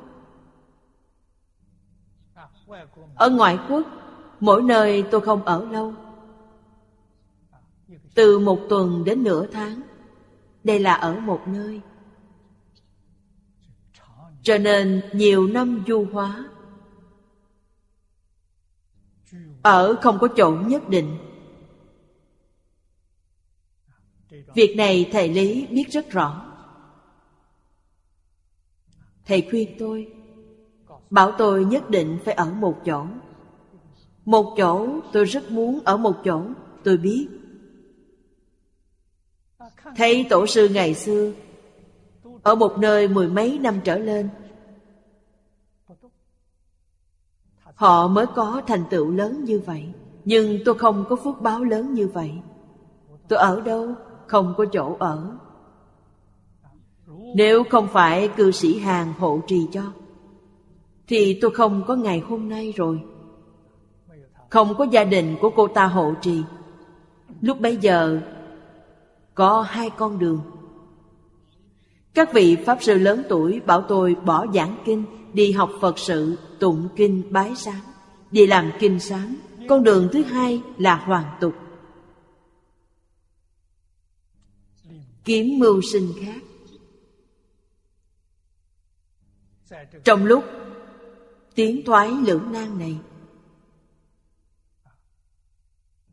Ở ngoại quốc, Mỗi nơi tôi không ở lâu. Từ một tuần đến nửa tháng, Đây là ở một nơi. Cho nên nhiều năm du hóa Ở không có chỗ nhất định. Việc này thầy Lý biết rất rõ. Thầy khuyên tôi, Bảo tôi nhất định phải ở một chỗ. Một chỗ tôi rất muốn ở một chỗ, Tôi biết. Thấy tổ sư ngày xưa, Ở một nơi mười mấy năm trở lên Họ mới có thành tựu lớn như vậy. Nhưng tôi không có phước báo lớn như vậy. Tôi ở đâu? Không có chỗ ở. Nếu không phải cư sĩ hàng hộ trì cho Thì tôi không có ngày hôm nay rồi. Không có gia đình của cô ta hộ trì. Lúc bấy giờ Có hai con đường. Các vị Pháp sư lớn tuổi bảo tôi bỏ giảng kinh Đi học Phật sự, tụng kinh, bái sám. Vì làm kinh sám Con đường thứ hai là hoàn tục. Kiếm mưu sinh khác. Trong lúc tiến thoái lưỡng nan này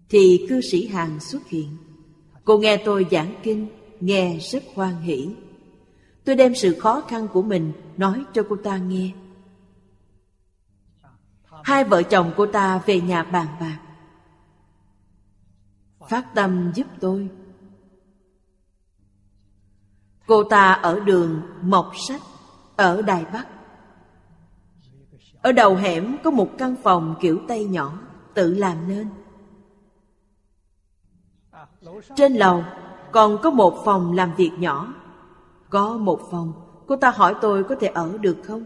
Thì cư sĩ hàng xuất hiện. Cô nghe tôi giảng kinh Nghe rất hoan hỷ. Tôi đem sự khó khăn của mình Nói cho cô ta nghe. Hai vợ chồng cô ta về nhà bàn bạc. Phát tâm giúp tôi. Cô ta ở đường Mộc Sách, Ở Đài Bắc. Ở đầu hẻm có một căn phòng kiểu Tây nhỏ, Tự làm nên. Trên lầu còn có một phòng làm việc nhỏ. Có một phòng, Cô ta hỏi tôi có thể ở được không?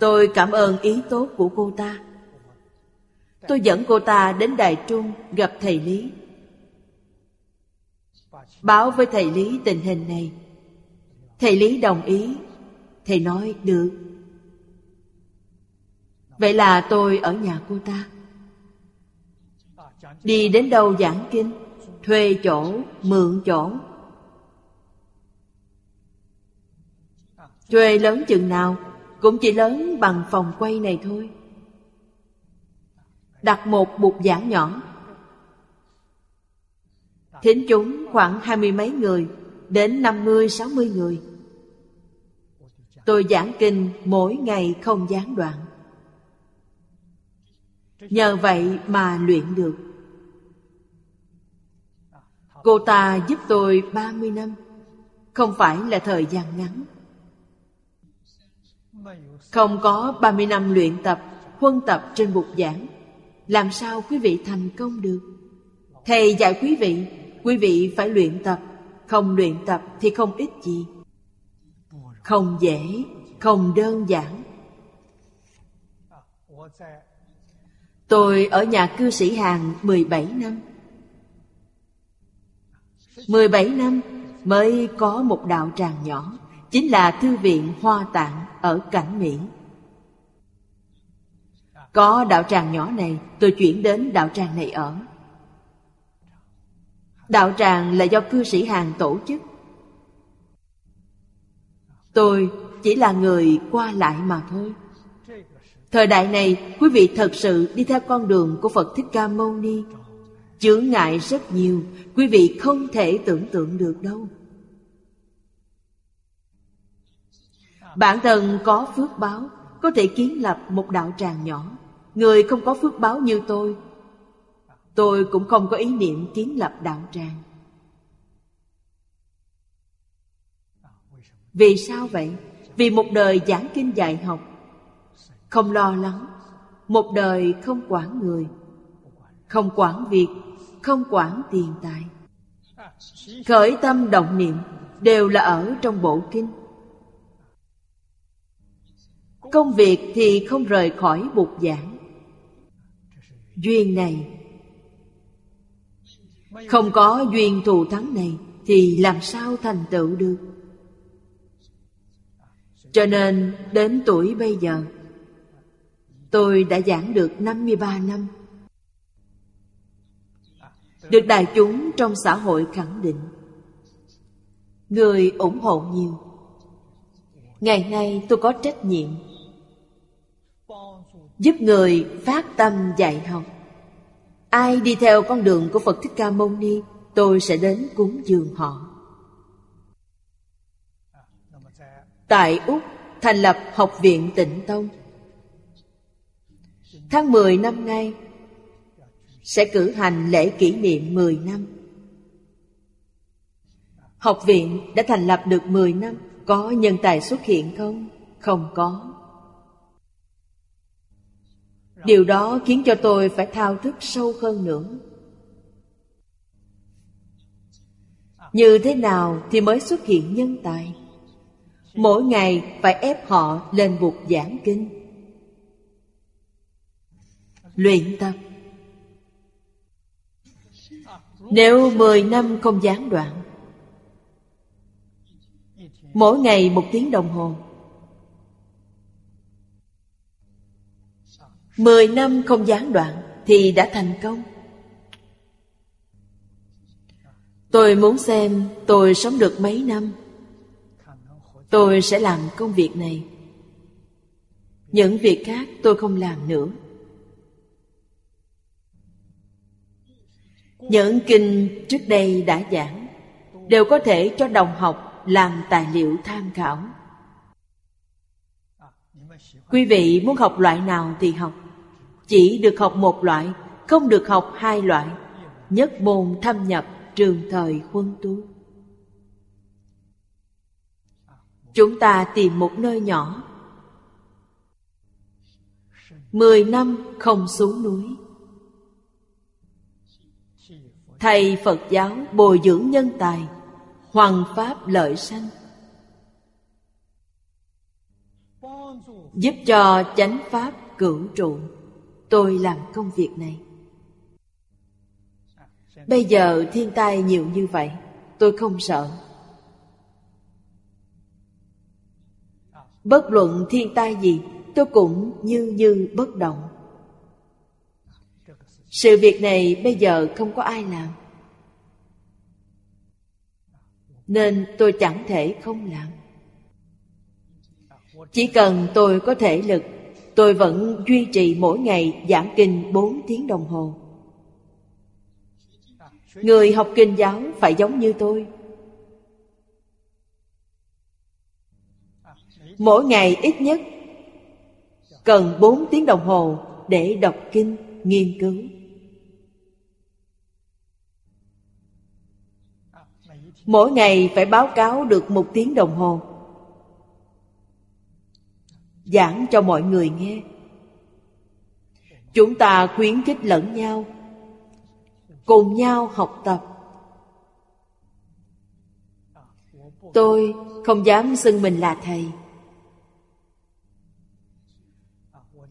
Tôi cảm ơn ý tốt của cô ta. Tôi dẫn cô ta đến Đài Trung gặp thầy Lý. Báo với thầy Lý tình hình này. Thầy Lý đồng ý. Thầy nói được. Vậy là tôi ở nhà cô ta. Đi đến đâu giảng kinh? Thuê chỗ, mượn chỗ. Thuê lớn chừng nào? Cũng chỉ lớn bằng phòng quay này thôi. Đặt một bục giảng nhỏ. Thính chúng khoảng hai mươi mấy người Đến năm mươi, sáu mươi người. Tôi giảng kinh mỗi ngày không gián đoạn. Nhờ vậy mà luyện được. Cô ta giúp tôi ba mươi năm. Không phải là thời gian ngắn. Không có ba mươi năm luyện tập, Huân tập trên bục giảng. Làm sao quý vị thành công được? Thầy dạy quý vị Quý vị phải luyện tập. Không luyện tập thì không ích gì. Không dễ, Không đơn giản. Tôi ở nhà cư sĩ hàng 17 năm. 17 năm mới có một đạo tràng nhỏ, Chính là Thư viện Hoa Tạng ở Cảnh Mỹ. Có đạo tràng nhỏ này, tôi chuyển đến đạo tràng này ở. Đạo tràng là do cư sĩ hàng tổ chức. Tôi chỉ là người qua lại mà thôi. Thời đại này, quý vị thật sự đi theo con đường của Phật Thích Ca Mâu Ni. Chướng ngại rất nhiều, Quý vị không thể tưởng tượng được đâu. Bản thân có phước báo, Có thể kiến lập một đạo tràng nhỏ. Người không có phước báo như tôi Tôi cũng không có ý niệm kiến lập đạo tràng. Vì sao vậy? Vì một đời giảng kinh dạy học. Không lo lắng, Một đời không quản người. Không quản việc, Không quản tiền tài. Khởi tâm động niệm Đều là ở trong bộ kinh. Công việc thì không rời khỏi bục giảng. Duyên này, Không có duyên thù thắng này Thì làm sao thành tựu được? Cho nên đến tuổi bây giờ, Tôi đã giảng được 53 năm. Được đại chúng trong xã hội khẳng định, Người ủng hộ nhiều. Ngày nay tôi có trách nhiệm Giúp người phát tâm dạy học. Ai đi theo con đường của Phật Thích Ca Mâu Ni, Tôi sẽ đến cúng dường họ. Tại Úc, thành lập Học viện Tịnh Tông. Tháng 10 năm nay, Sẽ cử hành lễ kỷ niệm 10 năm. Học viện đã thành lập được 10 năm, Có nhân tài xuất hiện không? Không có. Điều đó khiến cho tôi phải thao thức sâu hơn nữa. Như thế nào thì mới xuất hiện nhân tài? Mỗi ngày phải ép họ lên bục giảng kinh. Luyện tập. Nếu mười năm không gián đoạn, Mỗi ngày một tiếng đồng hồ Mười năm không gián đoạn Thì đã thành công. Tôi muốn xem tôi sống được mấy năm. Tôi sẽ làm công việc này. Những việc khác tôi không làm nữa. Những kinh trước đây đã giảng Đều có thể cho đồng học làm tài liệu tham khảo. Quý vị muốn học loại nào thì học. Chỉ được học một loại, Không được học hai loại. Nhất môn thâm nhập trường thời huân tú. Chúng ta tìm một nơi nhỏ. Mười năm không xuống núi. Thầy Phật giáo bồi dưỡng nhân tài Hoàng Pháp lợi sanh. Giúp cho chánh Pháp cửu trụ. Tôi làm công việc này. Bây giờ thiên tai nhiều như vậy, Tôi không sợ. Bất luận thiên tai gì, Tôi cũng như như bất động. Sự việc này bây giờ không có ai làm. Nên tôi chẳng thể không làm. Chỉ cần tôi có thể lực Tôi vẫn duy trì mỗi ngày giảng kinh 4 tiếng đồng hồ. Người học kinh giáo phải giống như tôi. Mỗi ngày ít nhất Cần 4 tiếng đồng hồ để đọc kinh, nghiên cứu. Mỗi ngày phải báo cáo được một tiếng đồng hồ. Giảng cho mọi người nghe. Chúng ta khuyến khích lẫn nhau, Cùng nhau học tập. Tôi không dám xưng mình là thầy.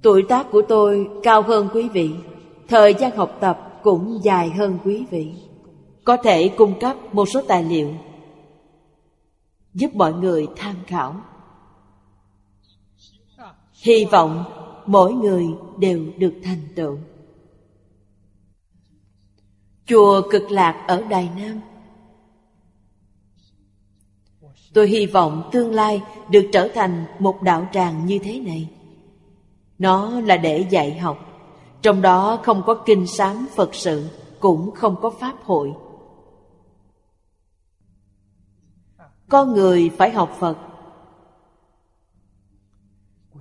Tuổi tác của tôi cao hơn quý vị, Thời gian học tập cũng dài hơn quý vị. Có thể cung cấp một số tài liệu Giúp mọi người tham khảo. Hy vọng mỗi người đều được thành tựu. Chùa Cực Lạc ở Đài Nam. Tôi hy vọng tương lai được trở thành một đạo tràng như thế này. Nó là để dạy học. Trong đó không có kinh sám Phật sự, Cũng không có Pháp hội. Con người phải học Phật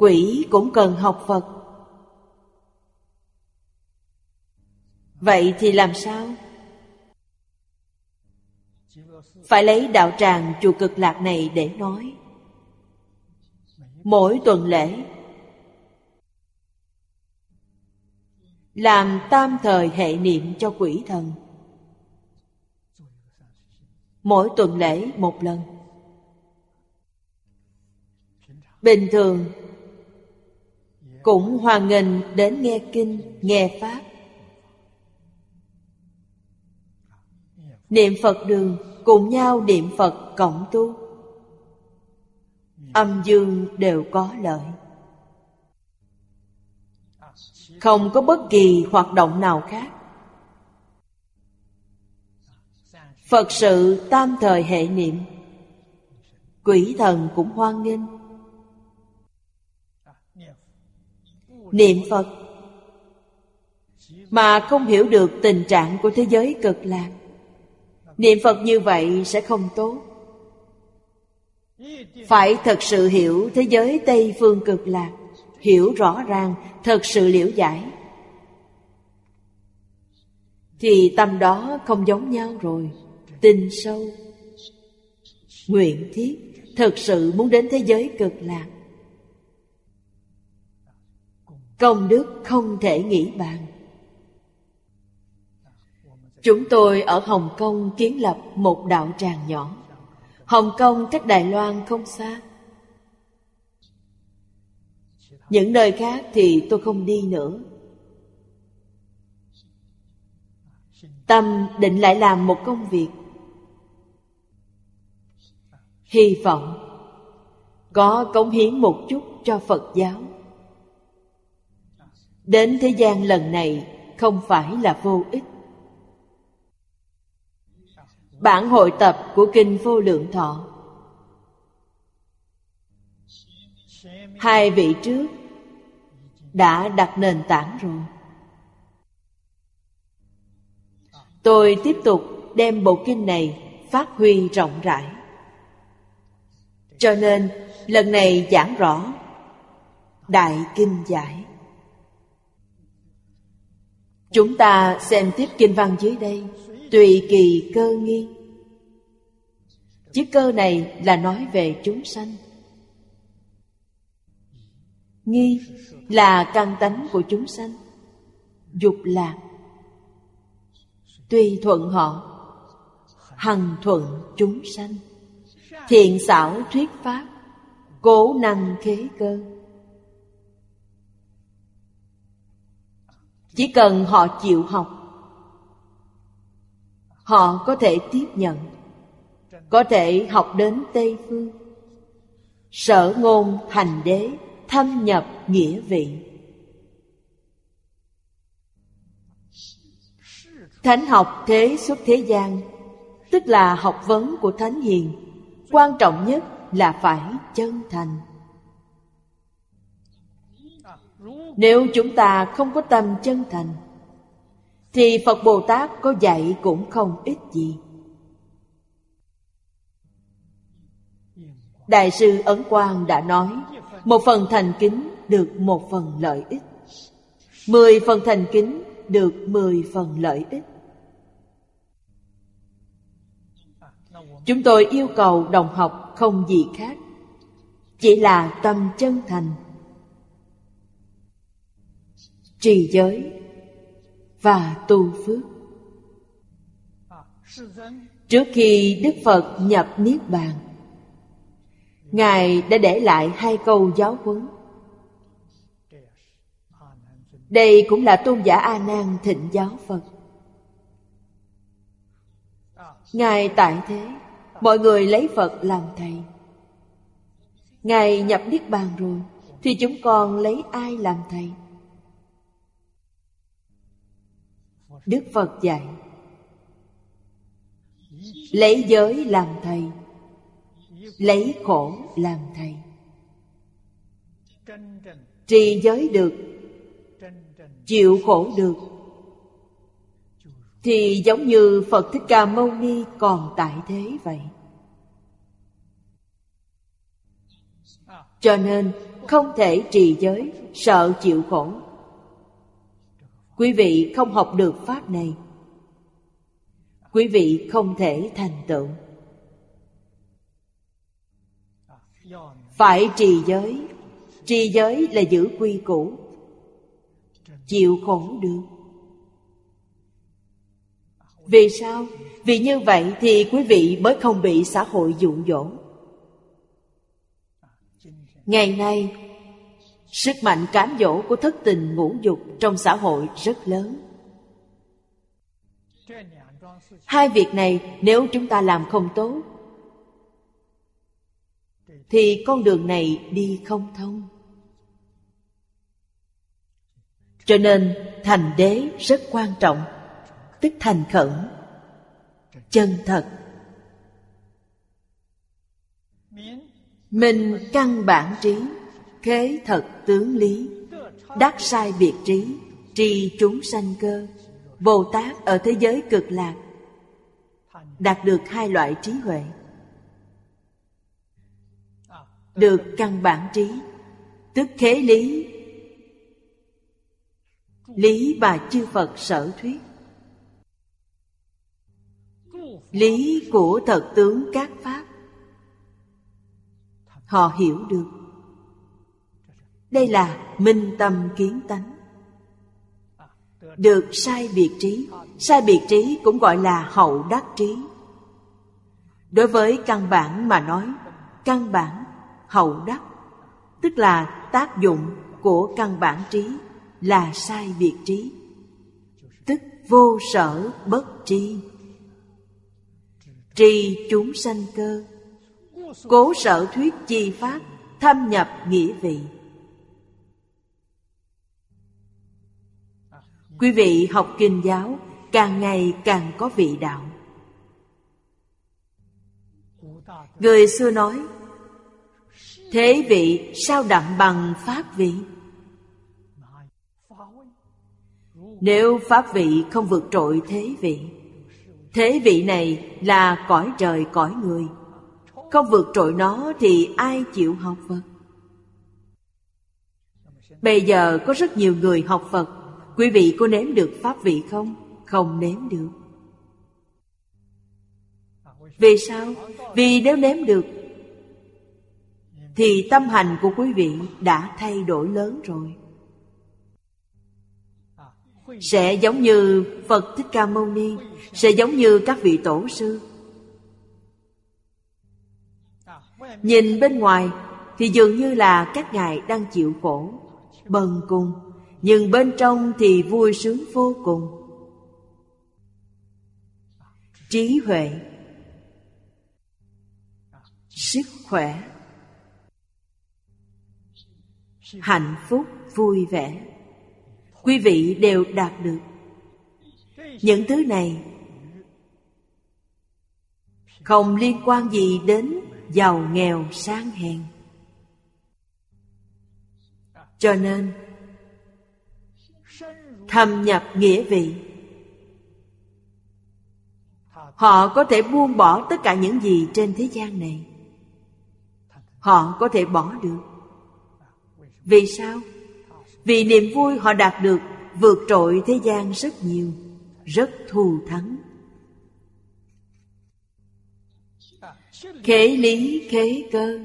Quỷ cũng cần học Phật. Vậy thì làm sao? Phải lấy đạo tràng chùa cực lạc này để nói. Mỗi tuần lễ, làm tam thời hệ niệm cho quỷ thần. Mỗi tuần lễ một lần. Bình thường cũng hoan nghênh đến nghe kinh, nghe pháp. Niệm phật đường, cùng nhau niệm phật cộng tu. Âm dương đều có lợi. Không có bất kỳ hoạt động nào khác. Phật sự tam thời hệ niệm. Quỷ thần cũng hoan nghênh. Niệm phật. Mà không hiểu được tình trạng của thế giới cực lạc. Niệm phật như vậy sẽ không tốt. Phải thật sự hiểu thế giới tây phương cực lạc, hiểu rõ ràng, thật sự liễu giải. Thì tâm đó không giống nhau rồi, tin sâu. Nguyện thiết, thật sự muốn đến thế giới cực lạc công đức không thể nghĩ bàn. Chúng tôi ở hồng kông kiến lập một đạo tràng nhỏ. Hồng kông cách đài loan không xa. Những nơi khác thì tôi không đi nữa. Tâm định lại làm một công việc. Hy vọng có cống hiến một chút cho phật giáo đến thế gian lần này, không phải là vô ích. Bản hội tập của kinh vô lượng thọ. Hai vị trước đã đặt nền tảng rồi. Tôi tiếp tục đem bộ kinh này phát huy rộng rãi. Cho nên, lần này giảng rõ Đại Kinh Giải. Chúng ta xem tiếp kinh văn dưới đây, Tùy kỳ cơ nghi. Chữ cơ này là nói về chúng sanh. Nghi là căn tánh của chúng sanh, Dục lạc. Tùy thuận họ, Hằng thuận chúng sanh. Thiện xảo thuyết pháp, Cố năng khế cơ. Chỉ cần họ chịu học, Họ có thể tiếp nhận, Có thể học đến Tây Phương. Sở ngôn thành đế, Thâm nhập nghĩa vị. Thánh học thế xuất thế gian, Tức là học vấn của Thánh Hiền, Quan trọng nhất là phải chân thành. Nếu chúng ta không có tâm chân thành, Thì Phật Bồ Tát có dạy cũng không ích gì. Đại sư Ấn Quang đã nói, Một phần thành kính được một phần lợi ích. Mười phần thành kính được mười phần lợi ích. Chúng tôi yêu cầu đồng học không gì khác, Chỉ là tâm chân thành. Trì giới Và tu phước. Trước khi Đức Phật nhập Niết Bàn, Ngài đã để lại hai câu giáo huấn. Đây cũng là tôn giả A Nan thịnh giáo Phật. Ngài tại thế, Mọi người lấy Phật làm thầy. Ngài nhập Niết Bàn rồi, Thì chúng con lấy ai làm thầy? Đức Phật dạy, Lấy giới làm thầy, Lấy khổ làm thầy. Trì giới được, Chịu khổ được, Thì giống như Phật Thích Ca Mâu Ni còn tại thế vậy. Cho nên không thể trì giới, Sợ chịu khổ. Quý vị không học được Pháp này. Quý vị không thể thành tựu. Phải trì giới. Trì giới là giữ quy củ. Chịu khổ được. Vì sao? Vì như vậy thì quý vị mới không bị xã hội dụ dỗ. Ngày nay Sức mạnh cám dỗ của thất tình ngũ dục trong xã hội rất lớn. Hai việc này nếu chúng ta làm không tốt, Thì con đường này đi không thông. Cho nên thành đế rất quan trọng, Tức thành khẩn, Chân thật. Mình căn bản trí. Khế thật tướng lý, Đắc sai biệt trí, Tri chúng sanh cơ, Bồ Tát ở thế giới cực lạc, Đạt được hai loại trí huệ. Được căn bản trí, Tức khế lý. Lý bà chư Phật sở thuyết. Lý của thật tướng các Pháp. Họ hiểu được đây là minh tâm kiến tánh. Được sai biệt trí. Sai biệt trí cũng gọi là hậu đắc trí. Đối với căn bản mà nói Căn bản, hậu đắc Tức là tác dụng của căn bản trí Là sai biệt trí Tức vô sở bất tri. Tri chúng sanh cơ Cố sở thuyết chi pháp Thâm nhập nghĩa vị. Quý vị học kinh giáo, càng ngày càng có vị đạo. Người xưa nói, Thế vị sao đậm bằng pháp vị? Nếu pháp vị không vượt trội thế vị Thế vị này là cõi trời cõi người. Không vượt trội nó thì ai chịu học Phật? Bây giờ có rất nhiều người học Phật Quý vị có nếm được Pháp vị không? Không nếm được Vì sao? Vì nếu nếm được, Thì tâm hành của quý vị đã thay đổi lớn rồi Sẽ giống như Phật Thích Ca Mâu Ni, Sẽ giống như các vị tổ sư Nhìn bên ngoài Thì dường như là các ngài đang chịu khổ, Bần cùng nhưng bên trong thì vui sướng vô cùng. Trí huệ. Sức khỏe. Hạnh phúc vui vẻ. Quý vị đều đạt được. Những thứ này Không liên quan gì đến giàu nghèo, sang hèn. Cho nên thâm nhập nghĩa vị. Họ có thể buông bỏ tất cả những gì trên thế gian này. Họ có thể bỏ được. Vì sao? Vì niềm vui họ đạt được vượt trội thế gian rất nhiều, rất thù thắng. Khế lý, khế cơ.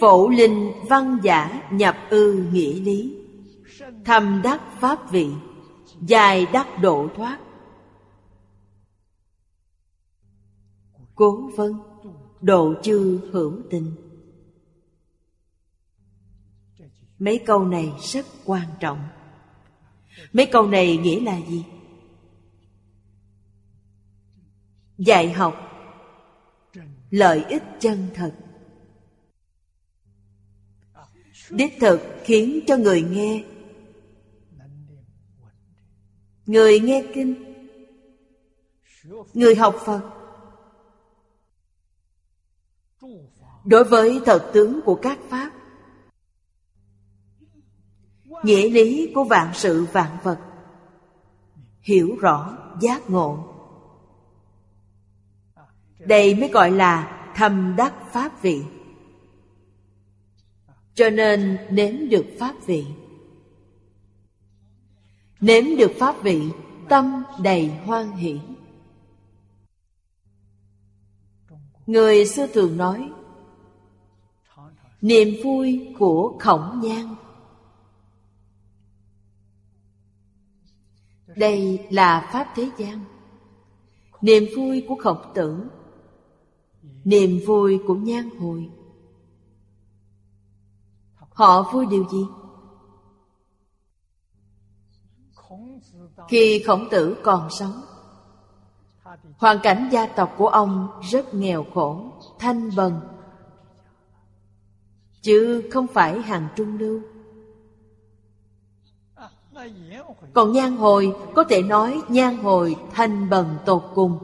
Phổ linh văn giả nhập ư nghĩa lý. Thâm đắc pháp vị, Dài đắc độ thoát. Cố vân Độ chư hữu tình Mấy câu này rất quan trọng. Mấy câu này nghĩa là gì? Dạy học, Lợi ích chân thật. Đích thực khiến cho người nghe người nghe kinh. Người học phật. Đối với thật tướng của các pháp, nghĩa lý của vạn sự vạn vật, hiểu rõ giác ngộ. Đây mới gọi là thâm đắc pháp vị. Cho nên nếm được pháp vị. Nếm được pháp vị, Tâm đầy hoan hỷ. Người xưa thường nói, Niềm vui của khổng nhan. Đây là Pháp thế gian. Niềm vui của khổng tử, Niềm vui của nhan hồi. Họ vui điều gì? Khi khổng tử còn sống Hoàn cảnh gia tộc của ông rất nghèo khổ, thanh bần. Chứ không phải hàng trung lưu. Còn nhan hồi có thể nói nhan hồi thanh bần tột cùng.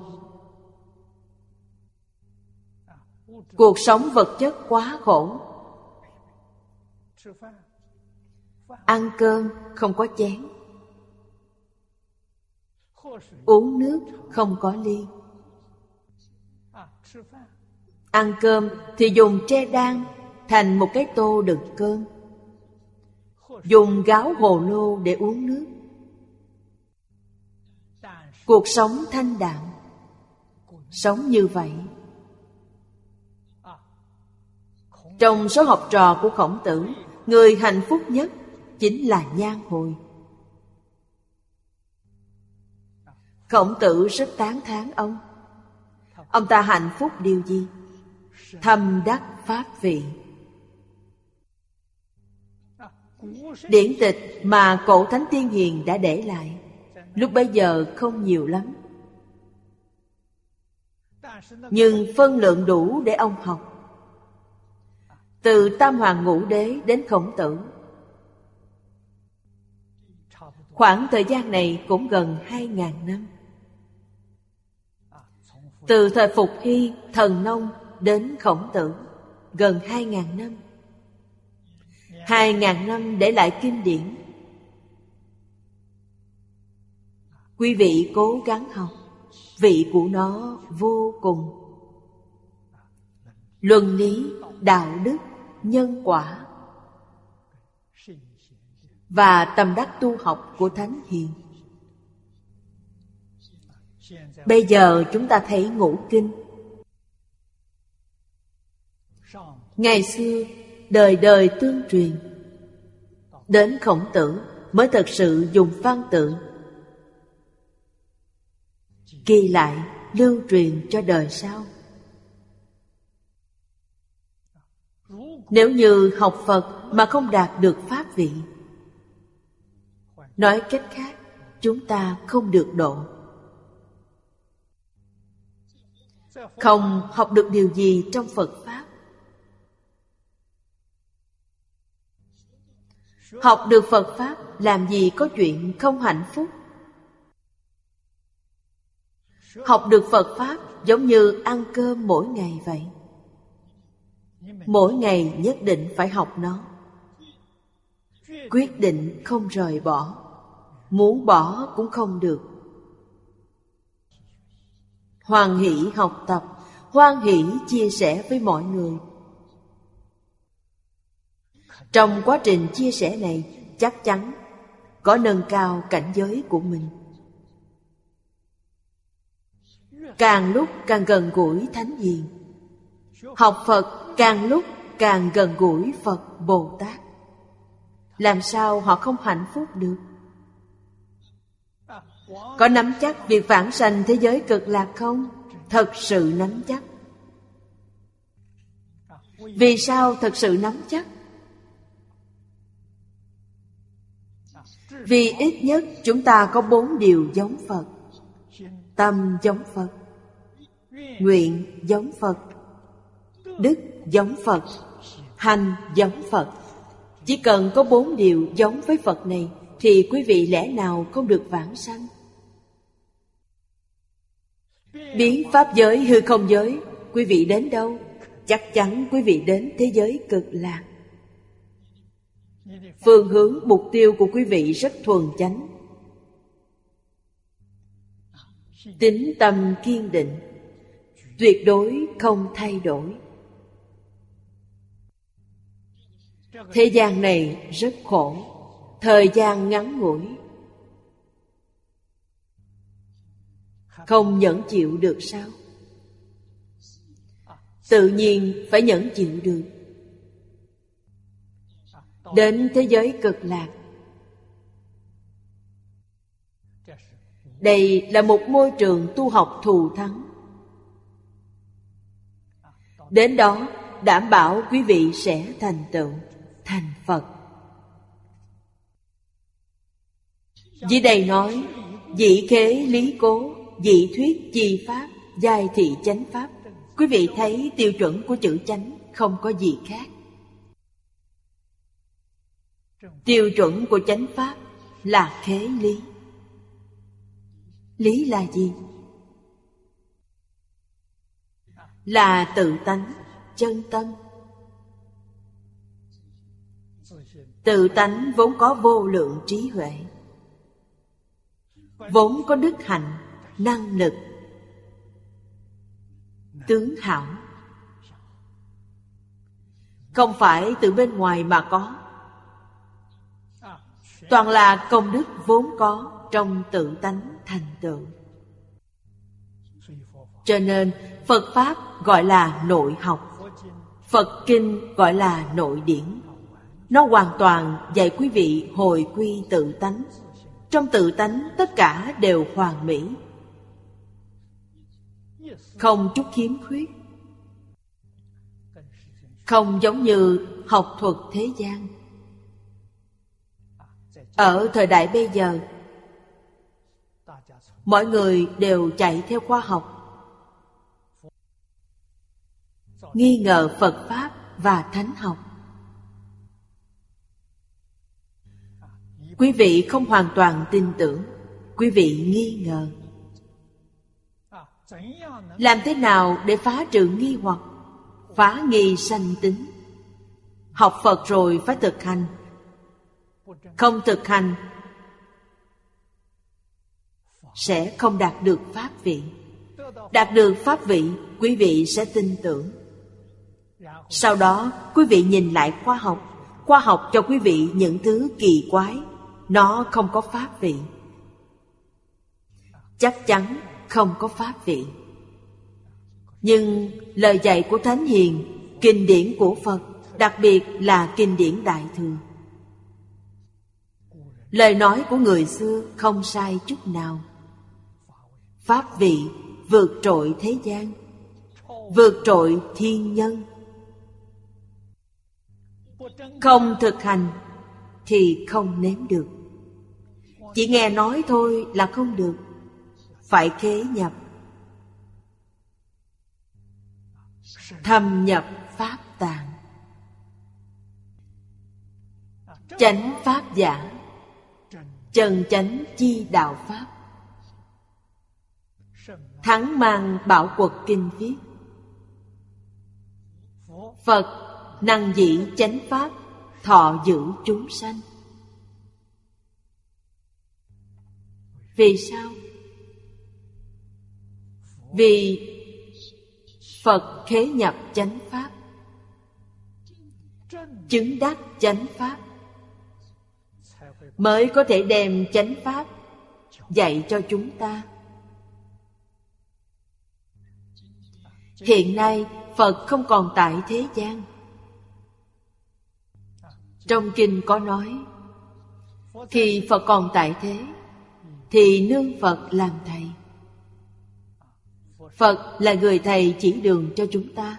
Cuộc sống vật chất quá khổ. Ăn cơm không có chén uống nước không có ly. Ăn cơm thì dùng tre đan thành một cái tô đựng cơm. Dùng gáo hồ lô để uống nước. Cuộc sống thanh đạm. Sống như vậy. Trong số học trò của khổng tử, Người hạnh phúc nhất chính là nhan hồi. Khổng tử rất tán thán ông. Ông ta hạnh phúc điều gì? Thâm đắc pháp vị. Điển tịch mà cổ thánh tiên hiền đã để lại, Lúc bấy giờ không nhiều lắm. Nhưng phân lượng đủ để ông học. Từ Tam Hoàng Ngũ Đế đến Khổng Tử. Khoảng thời gian này cũng gần hai ngàn năm. Từ thời Phục Hy, Thần Nông đến Khổng Tử Gần hai ngàn năm. Hai ngàn năm để lại kinh điển. Quý vị cố gắng học Vị của nó vô cùng. Luân lý, đạo đức nhân quả. Và tâm đắc tu học của Thánh Hiền. Bây giờ chúng ta thấy ngũ kinh. Ngày xưa, đời đời tương truyền. Đến khổng tử mới thật sự dùng văn tự. Ghi lại, lưu truyền cho đời sau. Nếu như học Phật mà không đạt được pháp vị Nói cách khác Chúng ta không được độ Không học được điều gì trong Phật Pháp. Học được Phật Pháp Làm gì có chuyện không hạnh phúc? Học được Phật Pháp Giống như ăn cơm mỗi ngày vậy. Mỗi ngày nhất định phải học nó. Quyết định không rời bỏ. Muốn bỏ cũng không được hoan hỷ học tập. Hoan hỷ chia sẻ với mọi người. Trong quá trình chia sẻ này, chắc chắn có nâng cao cảnh giới của mình. Càng lúc càng gần gũi thánh hiền. Học phật càng lúc càng gần gũi phật bồ tát. Làm sao họ không hạnh phúc được? Có nắm chắc việc phản sanh thế giới cực lạc không? Thật sự nắm chắc. Vì sao thật sự nắm chắc? Vì ít nhất chúng ta có bốn điều giống phật. Tâm giống phật. Nguyện giống phật. Đức giống Phật, hành giống Phật. Chỉ cần có bốn điều giống với Phật này thì quý vị lẽ nào không được vãng sanh? Biến pháp giới hư không giới, quý vị đến đâu? Chắc chắn quý vị đến thế giới cực lạc. Phương hướng mục tiêu của quý vị rất thuần chánh. Tính tâm kiên định, tuyệt đối không thay đổi. Thế gian này rất khổ Thời gian ngắn ngủi Không nhẫn chịu được sao? Tự nhiên phải nhẫn chịu được. Đến thế giới cực lạc. Đây là một môi trường tu học thù thắng. Đến đó đảm bảo quý vị sẽ thành tựu thành Phật. Dưới đây nói, dị khế lý cố, dị thuyết chi pháp, giai thị chánh pháp. Quý vị thấy tiêu chuẩn của chữ chánh không có gì khác. Tiêu chuẩn của chánh pháp là khế lý. Lý là gì? Là tự tánh, chân tâm, Tự tánh vốn có vô lượng trí huệ Vốn có đức hạnh, năng lực. Tướng hảo, Không phải từ bên ngoài mà có. Toàn là công đức vốn có trong tự tánh thành tựu. Cho nên Phật Pháp gọi là nội học, Phật Kinh gọi là nội điển. Nó hoàn toàn dạy quý vị hồi quy tự tánh. Trong tự tánh, tất cả đều hoàn mỹ. Không chút khiếm khuyết. Không giống như học thuật thế gian. Ở thời đại bây giờ, Mọi người đều chạy theo khoa học. Nghi ngờ Phật Pháp và Thánh học. Quý vị không hoàn toàn tin tưởng, Quý vị nghi ngờ. Làm thế nào để phá trừ nghi hoặc, Phá nghi sanh tính? Học Phật rồi phải thực hành. Không thực hành, Sẽ không đạt được pháp vị. Đạt được pháp vị, Quý vị sẽ tin tưởng. Sau đó, quý vị nhìn lại khoa học. Khoa học cho quý vị những thứ kỳ quái. Nó không có pháp vị. Chắc chắn không có pháp vị. Nhưng lời dạy của Thánh Hiền, Kinh điển của Phật, Đặc biệt là kinh điển Đại Thừa. Lời nói của người xưa không sai chút nào. Pháp vị vượt trội thế gian, Vượt trội thiên nhân. Không thực hành Thì không nếm được. Chỉ nghe nói thôi là không được. Phải khế nhập. Thâm nhập Pháp tạng. Chánh Pháp giả. Trần chánh chi đạo Pháp. Thắng mang bảo quật kinh viết. Phật năng dĩ chánh Pháp, Thọ giữ chúng sanh. Vì sao? Vì Phật khế nhập chánh Pháp, Chứng đắc chánh Pháp, Mới có thể đem chánh Pháp Dạy cho chúng ta. Hiện nay, Phật không còn tại thế gian. Trong kinh có nói, Khi Phật còn tại thế, Thì nương Phật làm thầy. Phật là người thầy chỉ đường cho chúng ta.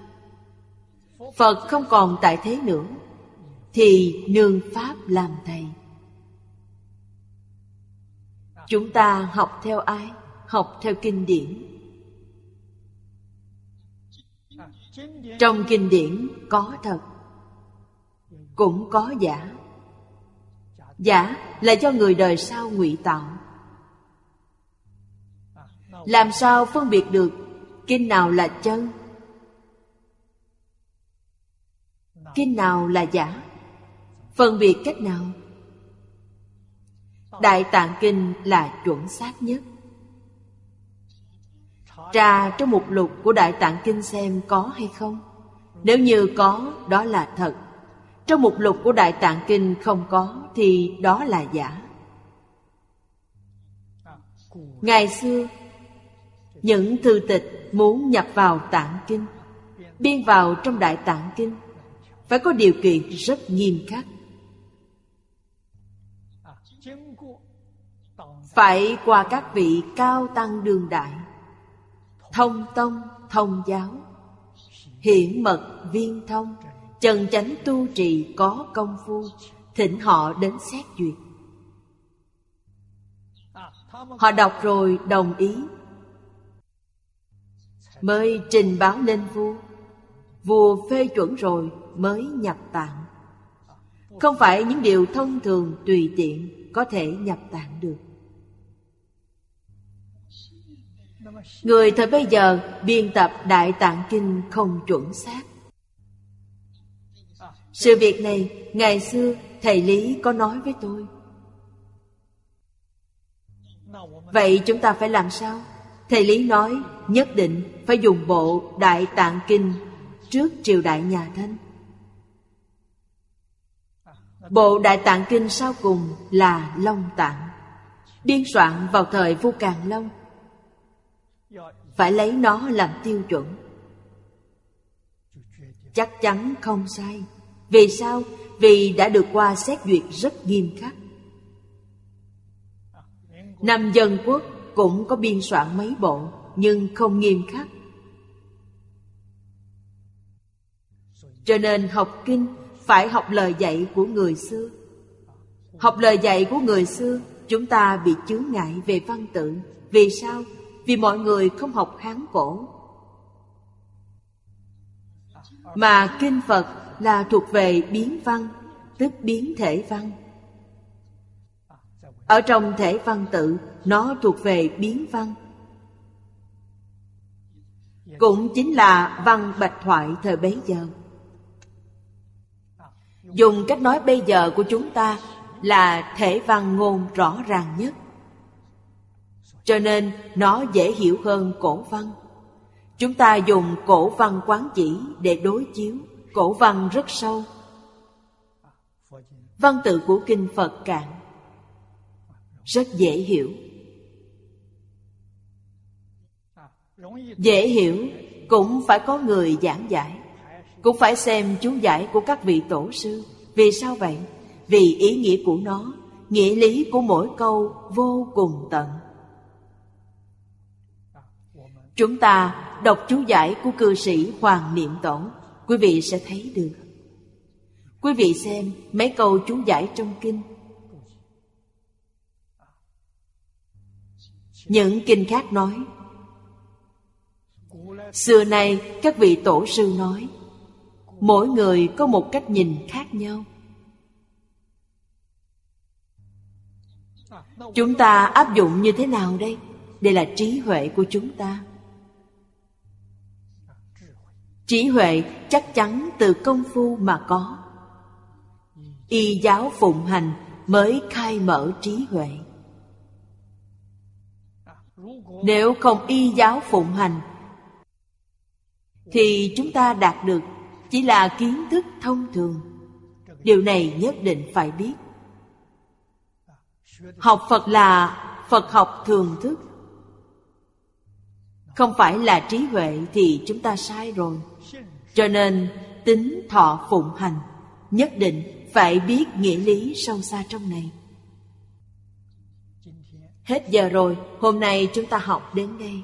Phật không còn tại thế nữa, Thì nương Pháp làm thầy. Chúng ta học theo ai? Học theo kinh điển. Trong kinh điển có thật, Cũng có giả. Giả là do người đời sau ngụy tạo. Làm sao phân biệt được Kinh nào là chân? Kinh nào là giả? Phân biệt cách nào? Đại Tạng Kinh là chuẩn xác nhất. Tra trong mục lục của Đại Tạng Kinh xem có hay không. Nếu như có, đó là thật. Trong mục lục của Đại Tạng Kinh không có Thì đó là giả. Ngày xưa Những thư tịch muốn nhập vào Tạng Kinh Biên vào trong Đại Tạng Kinh Phải có điều kiện rất nghiêm khắc. Phải qua các vị cao tăng đường đại Thông tông, thông giáo Hiển mật, viên thông Trần chánh tu trì có công phu Thỉnh họ đến xét duyệt. Họ đọc rồi đồng ý Mới trình báo lên vua. Vua phê chuẩn rồi mới nhập tạng. Không phải những điều thông thường, tùy tiện, Có thể nhập tạng được. Người thời bây giờ biên tập Đại Tạng Kinh không chuẩn xác. Sự việc này, ngày xưa, thầy Lý có nói với tôi. Vậy chúng ta phải làm sao? Thầy Lý nói nhất định phải dùng bộ Đại Tạng Kinh trước triều đại nhà Thanh Bộ Đại Tạng Kinh sau cùng là Long Tạng, Biên soạn vào thời Vua Càn Long, phải lấy nó làm tiêu chuẩn. Chắc chắn không sai, vì sao? Vì đã được qua xét duyệt rất nghiêm khắc. Năm dân quốc cũng có biên soạn mấy bộ nhưng không nghiêm khắc. Cho nên học kinh phải học lời dạy của người xưa. Học lời dạy của người xưa, chúng ta bị chướng ngại về văn tự. Vì sao? Vì mọi người không học Hán cổ. Mà Kinh Phật là thuộc về biến văn, Tức biến thể văn. Ở trong thể văn tự, Nó thuộc về biến văn. Cũng chính là văn bạch thoại thời bấy giờ. Dùng cách nói bây giờ của chúng ta Là thể văn ngôn rõ ràng nhất. Cho nên nó dễ hiểu hơn cổ văn. Chúng ta dùng cổ văn quán chỉ để đối chiếu. Cổ văn rất sâu. Văn tự của Kinh Phật Cạn Rất dễ hiểu. Dễ hiểu, cũng phải có người giảng giải. Cũng phải xem chú giải của các vị tổ sư. Vì sao vậy? Vì ý nghĩa của nó, Nghĩa lý của mỗi câu vô cùng tận. Chúng ta đọc chú giải của cư sĩ Hoàng Niệm Tổ Quý vị sẽ thấy được. Quý vị xem mấy câu chú giải trong kinh. Những kinh khác nói Xưa nay, các vị tổ sư nói, Mỗi người có một cách nhìn khác nhau. Chúng ta áp dụng như thế nào đây? Đây là trí huệ của chúng ta. Trí huệ chắc chắn từ công phu mà có. Y giáo phụng hành mới khai mở trí huệ. Nếu không y giáo phụng hành thì chúng ta đạt được chỉ là kiến thức thông thường. Điều này nhất định phải biết. Học Phật là Phật học thường thức. Không phải là trí huệ thì chúng ta sai rồi. Cho nên tính thọ phụng hành Nhất định phải biết nghĩa lý sâu xa trong này. Hết giờ rồi, hôm nay chúng ta học đến đây.